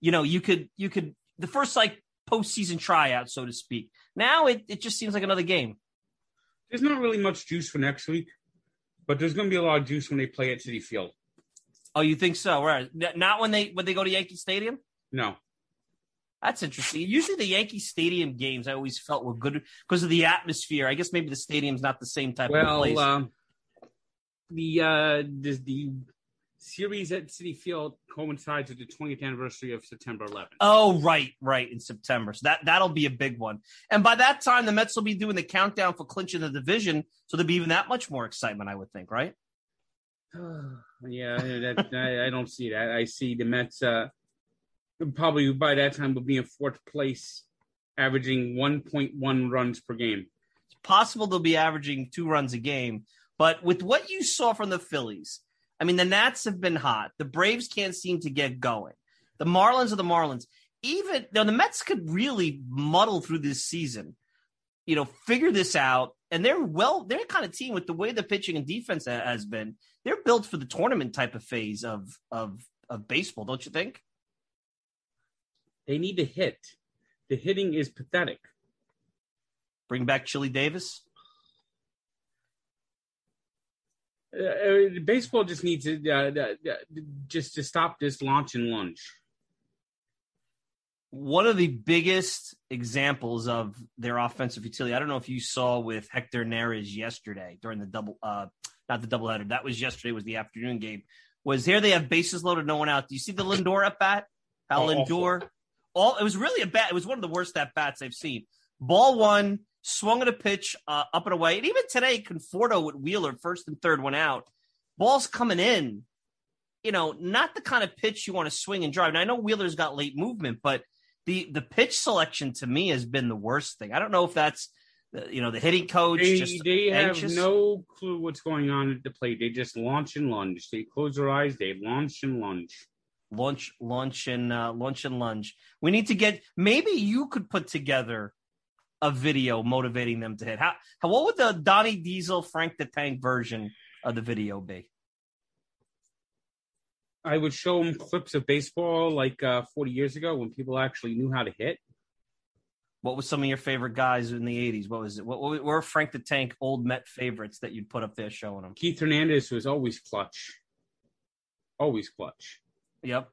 you know, you could you could the first like postseason tryout, so to speak. Now it it just seems like another game. There's not really much juice for next week, but there's going to be a lot of juice when they play at Citi Field. Oh, you think so? Right? Not when they when they go to Yankee Stadium. No. That's interesting. Usually the Yankee Stadium games I always felt were good because of the atmosphere. I guess maybe the stadium's not the same type of place. Well, um, the uh, the, the series at Citi Field coincides with the 20th anniversary of September 11th. oh, right, right, in September. So that that'll be a big one. And by that time, the Mets will be doing the countdown for clinching the division, so there'll be even that much more excitement, I would think, right? [SIGHS] yeah, that, I, I don't see that. I see the Mets uh, probably by that time will be in fourth place, averaging 1.1 runs per game. It's possible they'll be averaging two runs a game, but with what you saw from the Phillies, I mean, the Nats have been hot. The Braves can't seem to get going. The Marlins are the Marlins. Even now, the Mets could really muddle through this season, you know, figure this out. And they're well, they're kind of team with the way the pitching and defense has been. They're built for the tournament type of phase of of of baseball, don't you think? They need to hit. The hitting is pathetic. Bring back Chili Davis. Uh, uh, baseball just needs to uh, uh, uh, just to stop this launch and lunge. One of the biggest examples of their offensive utility. I don't know if you saw with Hector Neris yesterday during the double, uh, not the doubleheader. That was yesterday. Was the afternoon game. Was here they have bases loaded, no one out. Do you see the Lindor at bat? How Oh, Lindor? All it was really a bat. It was one of the worst at bats I've seen. Ball one, swung at a pitch uh, up and away, and even today, Conforto with Wheeler first and third went out. Ball's coming in. You know, not the kind of pitch you want to swing and drive. And I know Wheeler's got late movement, but the the pitch selection to me has been the worst thing. I don't know if that's uh, you know the hitting coach They, just they have no clue what's going on at the plate. They just launch and lunge. They close their eyes. They launch and lunge. Lunch, lunch, and uh, lunch and lunge. We need to get. Maybe you could put together a video motivating them to hit. How? how what would the Donnie Diesel, Frank the Tank version of the video be? I would show them clips of baseball like uh, 40 years ago when people actually knew how to hit. What was some of your favorite guys in the '80s? What was it? What, what were Frank the Tank old Met favorites that you'd put up there showing them? Keith Hernandez was always clutch. Always clutch. Yep.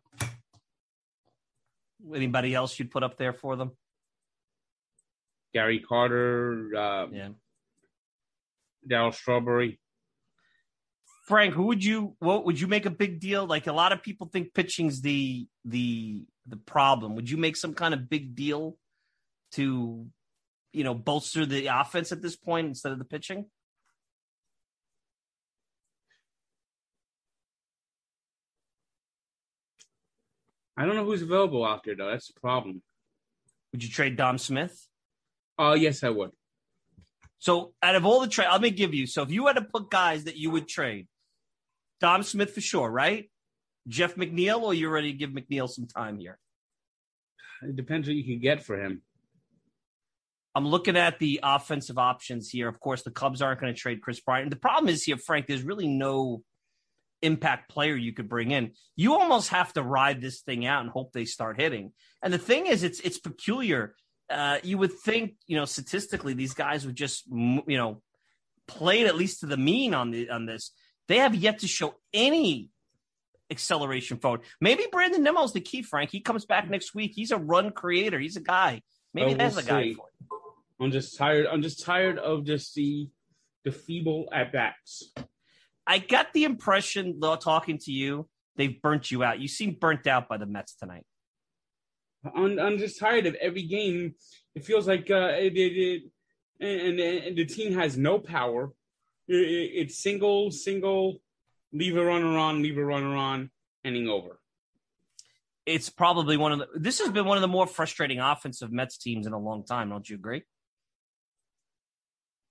Anybody else you'd put up there for them? Gary Carter, uh, Yeah. Darryl Strawberry. Frank, who would you what would you make a big deal? Like a lot of people think pitching's the the the problem. Would you make some kind of big deal to you know bolster the offense at this point instead of the pitching? I don't know who's available out there though. That's the problem. Would you trade Dom Smith? Oh, yes, I would. So out of all the trade, let me give you. So if you had to put guys that you would trade, Dom Smith for sure, right? Jeff McNeil, or you ready to give McNeil some time here? It depends what you can get for him. I'm looking at the offensive options here. Of course, the Cubs aren't going to trade Kris Bryant. The problem is here, Frank, there's really no impact player you could bring in. You almost have to ride this thing out and hope they start hitting. And the thing is, it's it's peculiar. Uh, you would think, you know, statistically, these guys would just, you know, play it at least to the mean on the on this. They have yet to show any acceleration forward. Maybe Brandon Nimmo's the key, Frank. He comes back next week. He's a run creator. He's a guy. Maybe Oh, that's we'll a guy for it. I'm just tired. I'm just tired of just the the feeble at bats. I got the impression, though, talking to you, they've burnt you out. You seem burnt out by the Mets tonight. I'm, I'm just tired of every game. It feels like uh, it, it, it and, and, the team has no power. It, it- it's single, single, leave a runner on, leave a runner on, inning over. It's probably one of the. This has been one of the more frustrating offensive Mets teams in a long time. Don't you agree?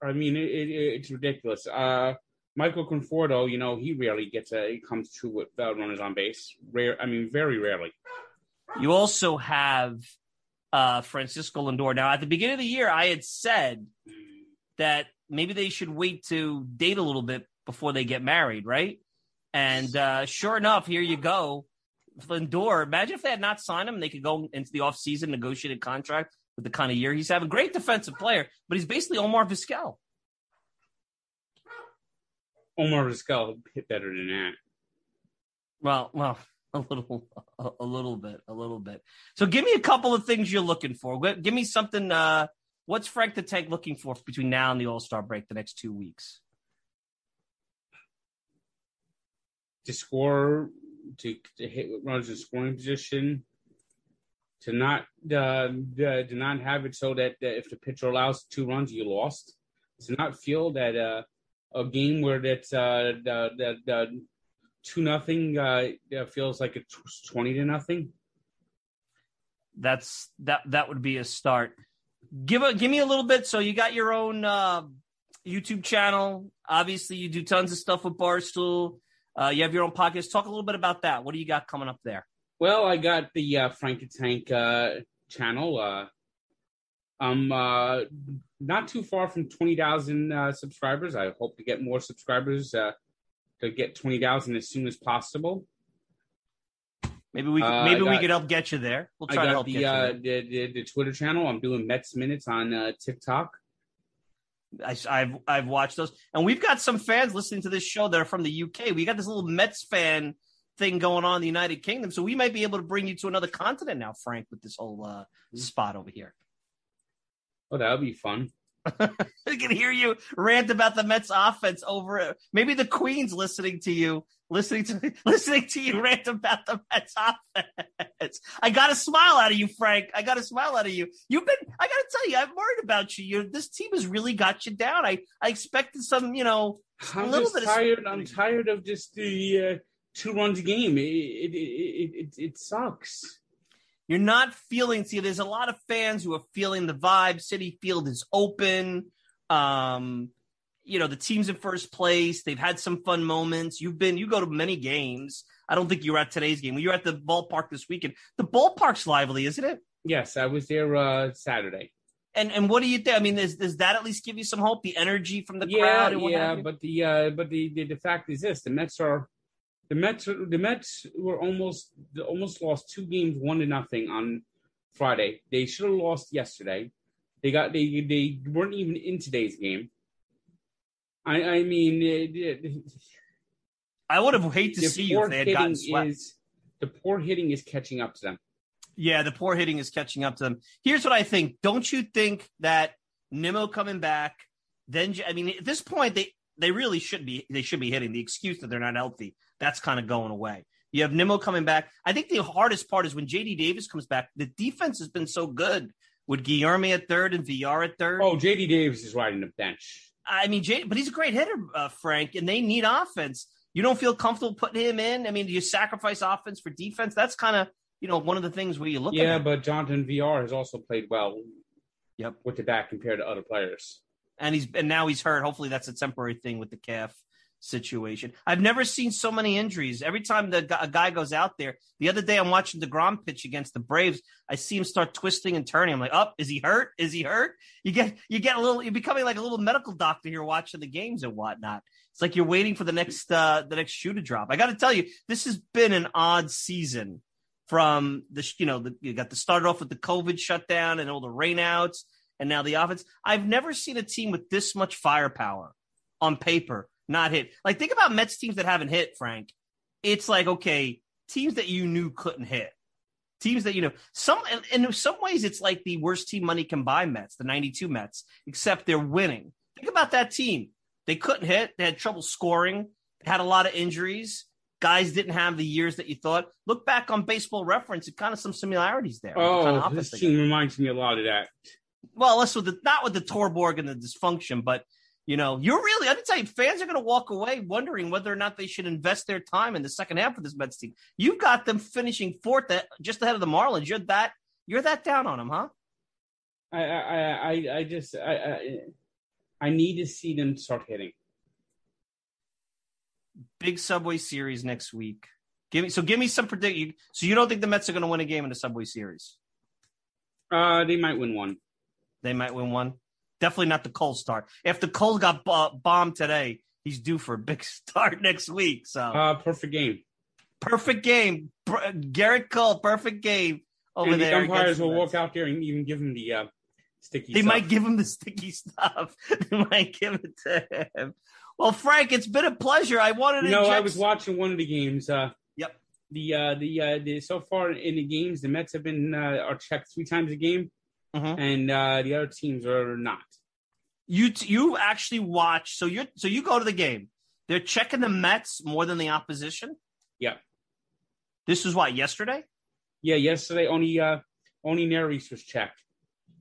I mean, it, it, it's ridiculous. Uh, Michael Conforto, you know, he rarely gets a. He comes to with uh, runners on base. Rare. I mean, very rarely. You also have uh, Francisco Lindor. Now, at the beginning of the year, I had said that maybe they should wait to date a little bit before they get married, right? And uh, sure enough, here you go. Lindor, imagine if they had not signed him, they could go into the offseason, negotiate a contract with the kind of year he's having. Great defensive player, but he's basically Omar Vizquel. Omar Vizquel hit better than that. Well, well, [LAUGHS] a little, a, a little bit, a little bit. So, give me a couple of things you're looking for. Give me something. Uh, what's Frank the Tank looking for between now and the All Star break, the next two weeks? to score, to, to hit runners in scoring position, to not uh, uh, to not have it so that, that if the pitcher allows two runs, you lost. To not feel that uh, a game where that's uh, the, the, the two nothing uh, feels like it's twenty to nothing. That's that. That would be a start. Give a give me a little bit. So you got your own uh, YouTube channel. Obviously, you do tons of stuff with Barstool. Uh, you have your own podcast. Talk a little bit about that. What do you got coming up there? Well, I got the uh, Frank Tank uh, channel. Uh, I'm uh, not too far from 20,000 uh, subscribers. I hope to get more subscribers uh, to get 20,000 as soon as possible. Maybe we Uh, maybe I we could help get you there. We'll I try to got help the, get you uh, the, the the Twitter channel. I'm doing Mets minutes on uh, TikTok. I, have I've watched those, and we've got some fans listening to this show that are from the UK. We got this little Mets fan thing going on in the United Kingdom, so we might be able to bring you to another continent now, Frank, with this whole uh, spot over here. Oh, that would be fun. [LAUGHS] I can hear you rant about the Mets offense over maybe the Queen's listening to you, listening to [LAUGHS] listening to you rant about the Mets offense. I got a smile out of you, Frank. I got a smile out of you. You've been I gotta tell you, I'm worried about you. you this team has really got you down. I, I expected some, you know, I'm little bit tired. I'm tired of just the uh, two runs game. It it, it it it sucks. You're not feeling. See, there's a lot of fans who are feeling the vibe. Citi Field is open. Um, you know, the team's in first place. They've had some fun moments. You've been, you go to many games. I don't think you were at today's game. You were at the ballpark this weekend. The ballpark's lively, isn't it? Yes, I was there uh, Saturday. And and what do you think? I mean, does, does that at least give you some hope? The energy from the yeah, crowd. yeah, but the uh, but the, the the fact is this: the Mets are the Mets the Mets were almost almost lost two games one to nothing on Friday. They should have lost yesterday. They got they they weren't even in today's game. I I mean, it, I would have hated to see you if they had gotten swept. Is, the poor hitting is catching up to them. Yeah, the poor hitting is catching up to them. Here's what I think. Don't you think that Nimmo coming back? Then I mean, at this point, they they really should be they should be hitting. The excuse that they're not healthy that's kind of going away. You have Nimmo coming back. I think the hardest part is when JD Davis comes back. The defense has been so good with Guillorme at third and Villar at third. Oh, JD Davis is riding the bench. I mean, J- but he's a great hitter, uh, Frank, and they need offense. You don't feel comfortable putting him in. I mean, do you sacrifice offense for defense? That's kind of you know one of the things where you look. Yeah, at but Jonathan Villar has also played well. Yep, with the back compared to other players. And he's and now he's hurt. Hopefully, that's a temporary thing with the calf situation. I've never seen so many injuries. Every time the a guy goes out there, the other day I'm watching Degrom pitch against the Braves. I see him start twisting and turning. I'm like, "Up, oh, is he hurt? Is he hurt?" You get you get a little. You're becoming like a little medical doctor here watching the games and whatnot. It's like you're waiting for the next uh the next shoe to drop. I got to tell you, this has been an odd season. From the you know the, you got to start off with the COVID shutdown and all the rainouts, and now the offense. I've never seen a team with this much firepower on paper not hit. Like think about Mets teams that haven't hit, Frank. It's like okay, teams that you knew couldn't hit. Teams that you know some and in some ways it's like the worst team money can buy Mets, the 92 Mets, except they're winning. Think about that team. They couldn't hit, they had trouble scoring, they had a lot of injuries. Guys didn't have the years that you thought. Look back on baseball reference, it kind of some similarities there. Oh, kind of this team reminds me a lot of that. Well, less with the not with the Torborg and the dysfunction, but you know, you're really, I can tell you, fans are going to walk away wondering whether or not they should invest their time in the second half of this Mets team. You've got them finishing fourth, at, just ahead of the Marlins. You're that, you're that down on them, huh? I, I, I, I just, I, I, I need to see them start hitting. Big Subway Series next week. Give me so. Give me some predict. So you don't think the Mets are going to win a game in the Subway Series? Uh, they might win one. They might win one. Definitely not the Cole start. If the Cole got b- bombed today, he's due for a big [LAUGHS] start next week. So uh, perfect game. Perfect game. Gerrit Cole, perfect game over and the there. umpires will walk out there and even give him the uh, sticky. Stuff. They stuff. might give him the sticky stuff. [LAUGHS] they might give it to him. Well, Frank, it's been a pleasure. I wanted to. You know, I was watching one of the games. Uh, yep. The uh, the uh, the so far in the games, the Mets have been uh, are checked three times a game mm-hmm. and uh, the other teams are not. You t- you actually watch so you so you go to the game. They're checking the Mets more than the opposition. Yeah. This was what yesterday. Yeah, yesterday only uh only Neris was checked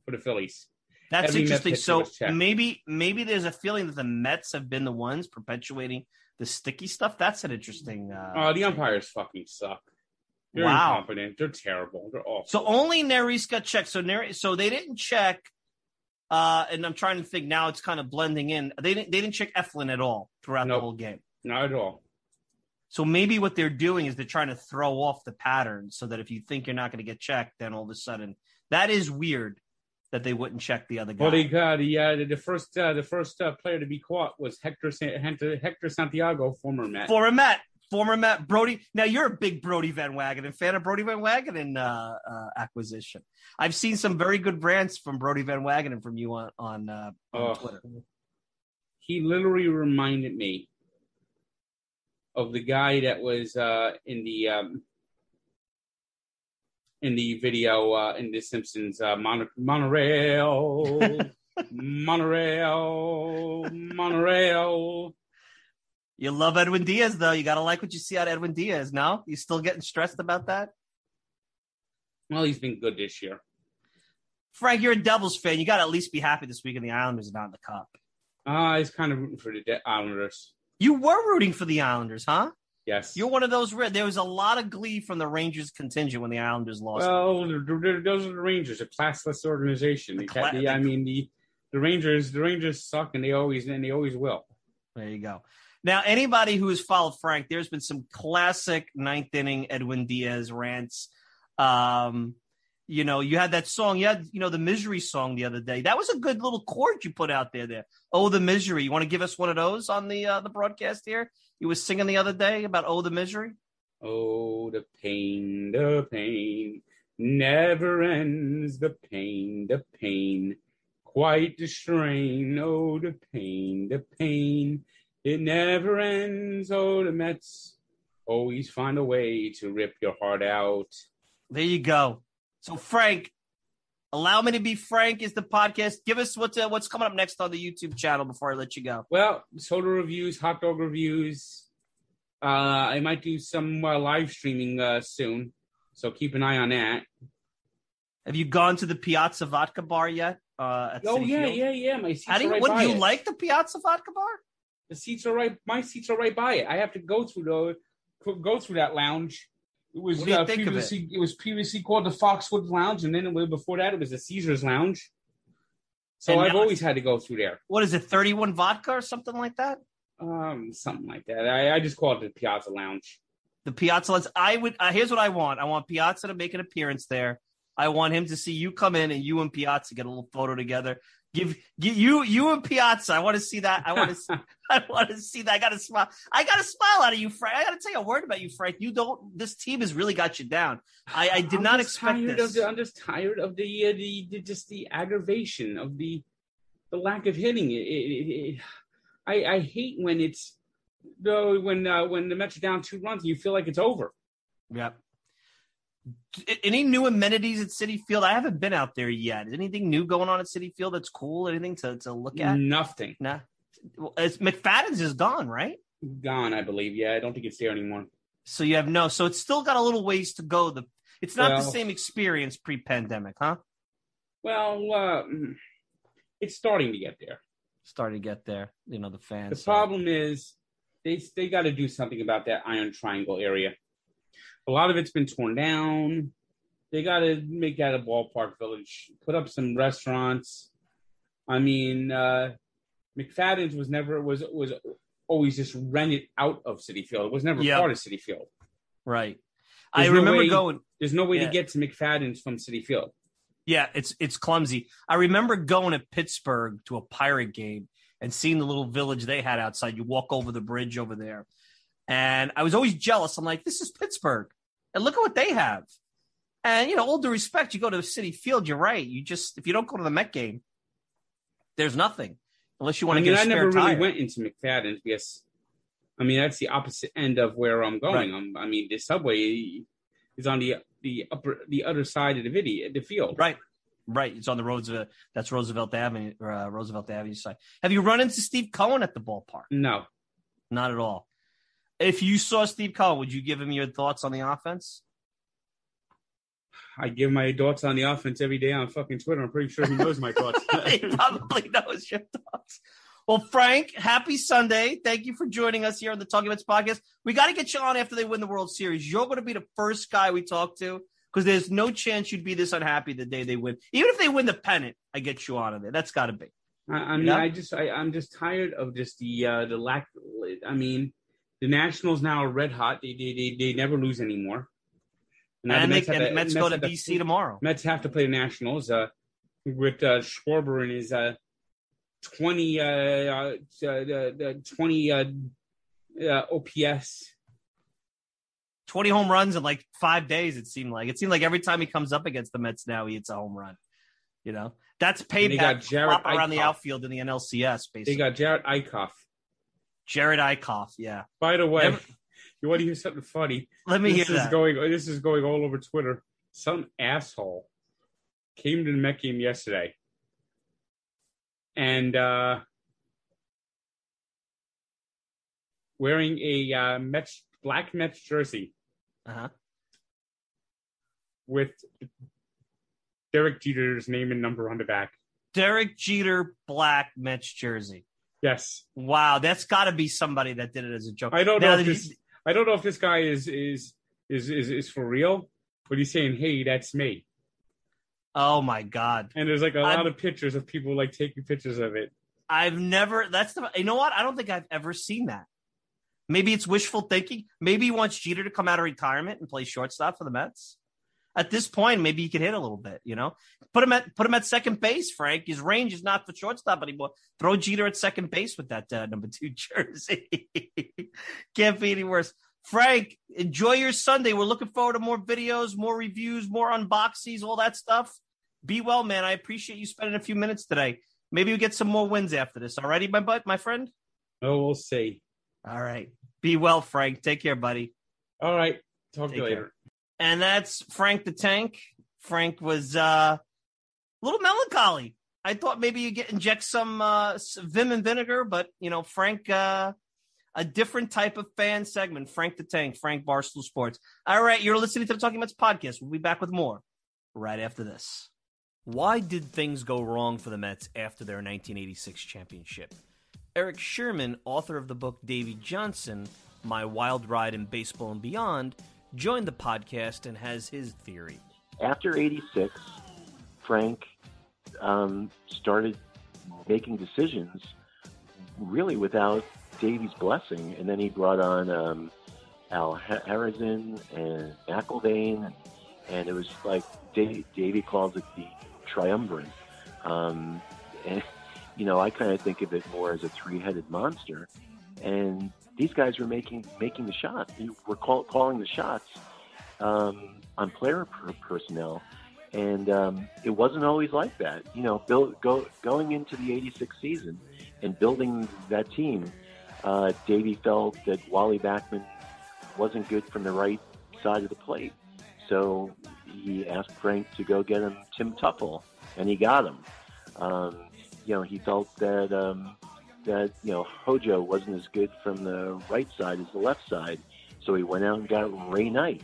for the Phillies. That's Every interesting. So maybe maybe there's a feeling that the Mets have been the ones perpetuating the sticky stuff. That's an interesting. Uh, uh the umpires fucking suck. They're wow. incompetent. They're terrible. They're awful. So only Neris got checked. So Neris, so they didn't check. Uh, and I'm trying to think now. It's kind of blending in. They didn't. They didn't check Eflin at all throughout nope. the whole game. Not at all. So maybe what they're doing is they're trying to throw off the pattern so that if you think you're not going to get checked, then all of a sudden that is weird that they wouldn't check the other guy. Well, they got the uh, the first uh, the first uh, player to be caught was Hector Hector Santiago, former Met. Former Met former Matt Brodie. Now you're a big Brodie Van Wagenen fan of Brodie Van Wagenen uh, uh, acquisition. I've seen some very good brands from Brodie Van Wagenen from you on on, uh, on oh, Twitter. he literally reminded me of the guy that was uh, in the um, in the video uh, in The Simpsons uh, Mon- monorail, [LAUGHS] monorail, monorail. You love Edwin Diaz, though. You got to like what you see out of Edwin Diaz. No, you still getting stressed about that? Well, he's been good this year. Frank, you're a Devils fan. You got to at least be happy this week in the Islanders are not in the cup. Uh, I was kind of rooting for the De- Islanders. You were rooting for the Islanders, huh? Yes. You're one of those. There was a lot of glee from the Rangers contingent when the Islanders lost. Well, those are the Rangers, a classless organization. cla- the, I mean, the the Rangers, the Rangers suck, and they always and they always will. There you go. Now, anybody who has followed Frank, there's been some classic ninth inning Edwin Diaz rants. Um, you know, you had that song, you had, you know, the misery song the other day. That was a good little chord you put out there there. Oh, the misery. You want to give us one of those on the uh, the broadcast here? You was singing the other day about oh the misery. Oh, the pain, the pain never ends. The pain, the pain, quite the strain. Oh, the pain, the pain, it never ends. Oh, the Mets always find a way to rip your heart out. There you go. So Frank, allow me to be Frank is the podcast. Give us what's uh, what's coming up next on the YouTube channel before I let you go. Well, soda reviews, hot dog reviews. Uh, I might do some uh, live streaming uh, soon, so keep an eye on that. Have you gone to the Piazza Vodka Bar yet? Uh, Oh City yeah, Field? yeah, yeah. My How do you, right do you it. like the Piazza Vodka Bar? The seats are right. My seats are right by it. I have to go through the go through that lounge. It was What do you uh, of it? previously it? was previously called the Foxwood Lounge, and then was, before that it was the Caesar's Lounge. So And I've always had to go through there. What is it, 31 vodka or something like that? Um, something like that. I, I just call it the Piazza Lounge. The Piazza. Let's, I would. Uh, here's what I want. I want Piazza to make an appearance there. I want him to see you come in and you and Piazza get a little photo together. Give, give you you and Piazza. I want to see that. I want to. see, [LAUGHS] [LAUGHS] I want to see that. I got to smile. I got to smile out of you, Frank. I got to tell you a word about you, Frank. You don't. This team has really got you down. I, I did I'm not expect this. The, I'm just tired of the, uh, the, the just the aggravation of the the lack of hitting. It, it, it, I I hate when it's though when uh, when the Mets are down two runs you feel like it's over. Yep. Any new amenities at Citi Field? I haven't been out there yet. Is anything new going on at Citi Field that's cool? Anything to, to look at? Nothing Nah. Well, it's, McFadden's is gone, right? gone. I believe. Yeah, I don't think it's there anymore. So you have no. So it's still got a little ways to go. The it's not the same experience pre-pandemic, huh? Well, uh, it's starting to get there. Starting to get there. You know the fans. The problem is they they got to do something about that Iron Triangle area. A lot of it's been torn down. They got to make that a ballpark village. Put up some restaurants. I mean, uh, McFadden's was never was was always just rented out of Citi Field. It was never Yeah. part of Citi Field. right. I There's no remember way- going. There's no way Yeah. to get to McFadden's from Citi Field. Yeah, it's it's clumsy. I remember going to Pittsburgh to a pirate game and seeing the little village they had outside. You walk over the bridge over there. And I was always jealous. I'm like, this is Pittsburgh. And look at what they have. And you know, all due respect, you go to Citi Field, you're right. You just if you don't go to the Met game, there's nothing. Unless you want I to mean, get a I never really tire. went into McFadden's because, I mean, that's the opposite end of where I'm going. Right. I'm, I mean, the subway is on the the upper the other side of the video the field. Right. Right. It's on the Roosevelt that's Roosevelt Avenue uh, Roosevelt Avenue side. Have you run into Steve Cohen at the ballpark? No, Not at all. If you saw Steve Cohen, would you give him your thoughts on the offense? I give my thoughts on the offense every day on fucking Twitter. I'm pretty sure he knows my thoughts. [LAUGHS] he probably knows your thoughts. Well, Frank, happy Sunday. Thank you for joining us here on the Talking Mets podcast. We got to get you on after they win the World Series. You're going to be the first guy we talk to because there's no chance you'd be this unhappy the day they win. Even if they win the pennant, I get you on of there. That's got to be. I, I mean. I just I, I'm just tired of just the uh, the lack. I mean, the Nationals now are red hot. They they they, they never lose anymore. Now And, the they, Mets have and to- Mets Mets go to have to- tomorrow. Mets have to play the Nationals uh, with uh, Schwarber and his uh, twenty uh, uh, the, the twenty uh, uh, OPS. 20 home runs in like five days, it seemed like. It seemed like every time he comes up against the Mets now, he hits a home run. You know, that's paid. they payback. got for Jared flopping around the outfield in the NLCS. Basically, They got Jerad Eickhoff. Jerad Eickhoff. Yeah, By the way, Never- [LAUGHS] you want to hear something funny? let me this hear is that. going. This is going all over Twitter. Some asshole came to the Met game yesterday, and uh, wearing a uh, Mets black Mets jersey uh-huh. with Derek Jeter's name and number on the back. Derek Jeter, black Mets jersey. Yes, Wow, that's got to be somebody that did it as a joke. I don't Now know if this. I don't know if this guy is is is is, is for real, but he's saying, "Hey, that's me." oh my God, And there's like a I'm- lot of pictures of people like taking pictures of it. I've never. That's the. You know what? I don't think I've ever seen that. Maybe it's wishful thinking. Maybe he wants Jeter to come out of retirement and play shortstop for the Mets. At this point, maybe he could hit a little bit. You know, put him at put him at second base. Frank, his range is not for shortstop anymore. Throw Jeter at second base with that uh, number two [LAUGHS] jersey. Can't be any worse. Frank, enjoy your Sunday. We're looking forward to more videos, more reviews, more unboxings, all that stuff. Be well, man. I appreciate you spending a few minutes today. Maybe we get some more wins after this. All righty, my butt, my friend. Oh, we'll see. All right. Be well, Frank. Take care, buddy. All right. Talk to Take you care. And that's Frank the Tank. Frank was uh, a little melancholy. I thought maybe you get inject some uh, vim and vinegar, but you know, Frank, uh, a different type of fan segment. Frank the Tank, Frank Barstool Sports. All right, you're listening to the Talking Mets podcast. We'll be back with more right after this. Why did things go wrong for the Mets after their 1986 championship? Erik Sherman, author of the book Davey Johnson, My Wild Ride in Baseball and Beyond, joined the podcast and has his theory. after 86, Frank um, started making decisions really without Davey's blessing. And then he brought on um, Al Harazin and McIlvaine. And, it was like Davey, Davey calls it the triumvirate. Um, and, you know, I kind of think of it more as a three headed monster. And these guys were making making the shots. They were call, calling the shots um, on player per- personnel, and um, it wasn't always like that. You know, build, go, going into the '86 season and building that team, uh, Davey felt that Wally Backman wasn't good from the right side of the plate, so he asked Frank to go get him Tim Teufel, and he got him. Um, you know, he felt that um, that you know Hojo wasn't as good from the right side as the left side, so he went out and got Ray Knight.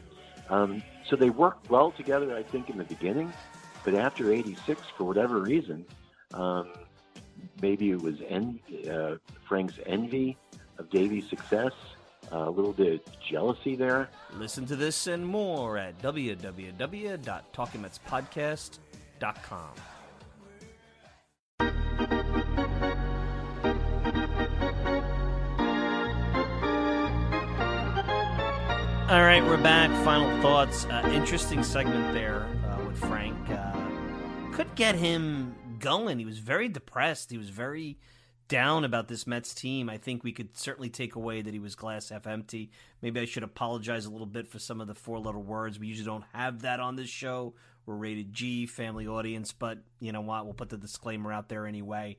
Um, so they worked well together, I think, in the beginning, but after '86, for whatever reason, um, maybe it was en- uh, Frank's envy of Davey's success, uh, a little bit of jealousy there. Listen to this and more at www.talkingmetspodcast.com. All right, we're back. Final thoughts. Uh, interesting segment there uh, with Frank. Uh, could get him going. He was very depressed. He was very down about this Mets team. I think we could certainly take away that he was glass half empty. Maybe I should apologize a little bit for some of the four letter words. We usually don't have that on this show. We're rated G, family audience, but you know what? We'll put the disclaimer out there anyway.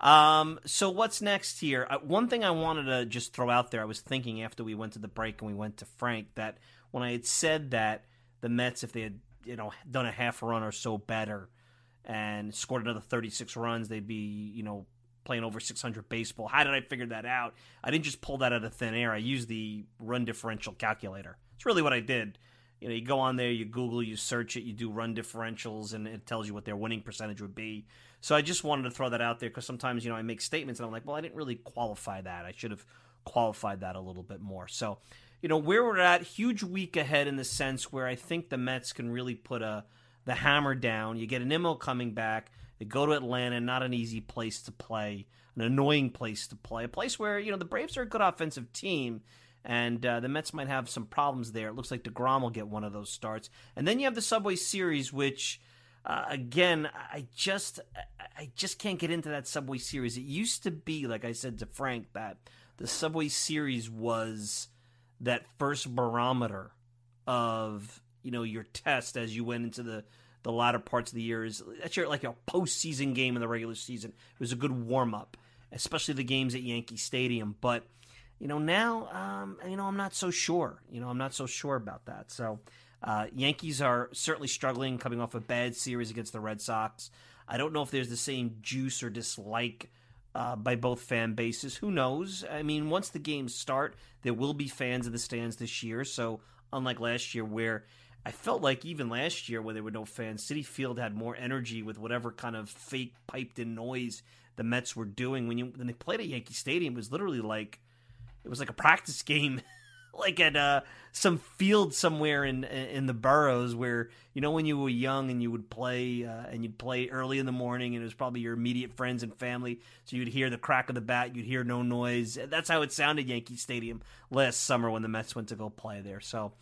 Um, so what's next here? Uh, one thing I wanted to just throw out there, I was thinking after we went to the break and we went to Frank that when I had said that the Mets, if they had you know done a half run or so better and scored another 36 runs, they'd be you know playing over 600 baseball. How did I figure that out? I didn't just pull that out of thin air. I used the run differential calculator. It's really what I did. You know, you go on there, you Google, you search it, you do run differentials, and it tells you what their winning percentage would be. So I just wanted to throw that out there because sometimes you know I make statements and I'm like, well, I didn't really qualify that. I should have qualified that a little bit more. So, you know, where we're at, huge week ahead in the sense where I think the Mets can really put a the hammer down. You get a Nimmo coming back. They go to Atlanta, not an easy place to play, an annoying place to play, a place where you know the Braves are a good offensive team. And uh, the Mets might have some problems there. It looks like DeGrom will get one of those starts. And then you have the Subway Series, which uh, again, I just I just can't get into that Subway Series. It used to be, like I said to Frank, that the Subway Series was that first barometer of you know your test as you went into the the latter parts of the year is that's your like a postseason game in the regular season. It was a good warm up, especially the games at Yankee Stadium. But you know now, um, you know I'm not so sure. You know I'm not so sure about that. So uh, Yankees are certainly struggling, coming off a bad series against the Red Sox. I don't know if there's the same juice or dislike uh, by both fan bases. Who knows? I mean, once the games start, there will be fans in the stands this year. So unlike last year, where I felt like even last year, when there were no fans, Citi Field had more energy with whatever kind of fake piped in noise the Mets were doing. When you when they played at Yankee Stadium, it was literally like it was like a practice [LAUGHS] game like at uh, some field somewhere in in the boroughs where you know when you were young and you would play uh, and you'd play early in the morning and it was probably your immediate friends and family so you'd hear the crack of the bat you'd hear no noise that's how it sounded Yankee Stadium last summer when the Mets went to go play there so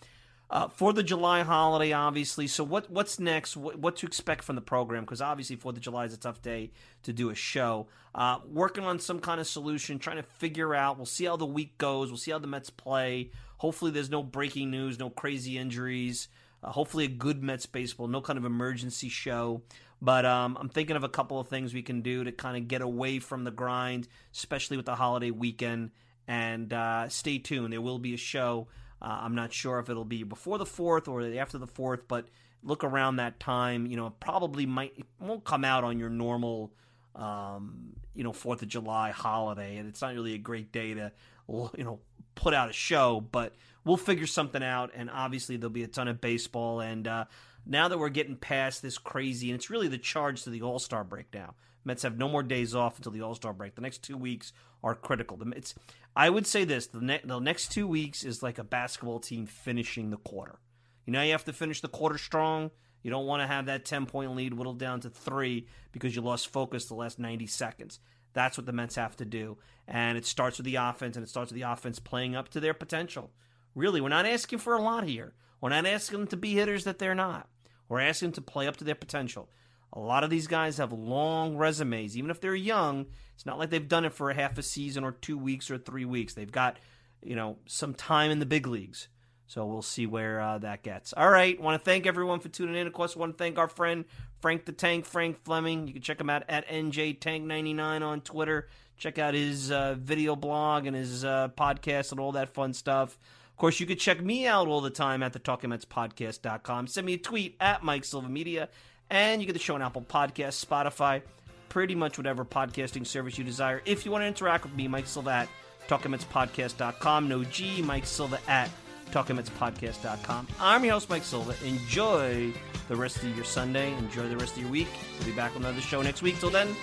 uh, for the July holiday, obviously. So what what's next? What, what to expect from the program? Because obviously Fourth of July is a tough day to do a show. Uh, working on some kind of solution, trying to figure out. We'll see how the week goes. We'll see how the Mets play. Hopefully, there's no breaking news, no crazy injuries. Uh, hopefully, a good Mets baseball, no kind of emergency show. But um, I'm thinking of a couple of things we can do to kind of get away from the grind, especially with the holiday weekend. And uh, stay tuned. There will be a show uh, I'm not sure if it'll be before the 4th or after the 4th, but look around that time. You know, probably might won't come out on your normal, um, you know, 4th of July holiday, and it's not really a great day to, you know, put out a show, but we'll figure something out. And obviously, there'll be a ton of baseball. And uh, now that we're getting past this crazy, and it's really the charge to the All Star break now. Mets have no more days off until the All Star break. The next two weeks are critical. It's I would say this: the, ne- the next two weeks is like a basketball team finishing the quarter. You know, you have to finish the quarter strong. You don't want to have that ten point lead whittled down to three because you lost focus the last ninety seconds. That's what the Mets have to do, and it starts with the offense, and it starts with the offense playing up to their potential. Really, we're not asking for a lot here. We're not asking them to be hitters that they're not. We're asking them to play up to their potential. A lot of these guys have long resumes. Even if they're young, it's not like they've done it for a half a season or two weeks or three weeks. They've got, you know, some time in the big leagues. So we'll see where uh, that gets. All right. Want to thank everyone for tuning in. Of course, want to thank our friend Frank the Tank, Frank Fleming. You can check him out at NJTank99 on Twitter. Check out his uh, video blog and his uh, podcast and all that fun stuff. Of course, you can check me out all the time at the TalkingMetsPodcast.com. Send me a tweet at Mike Silva Media and you get the show on Apple Podcasts, Spotify, pretty much whatever podcasting service you desire. If you want to interact with me, Mike Silva at TalkingMetsPodcast.com. No G, Mike Silva at TalkingMetsPodcast.com. I'm your host, Mike Silva. Enjoy the rest of your Sunday. Enjoy the rest of your week. We'll be back with another show next week. Till then,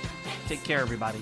take care, everybody.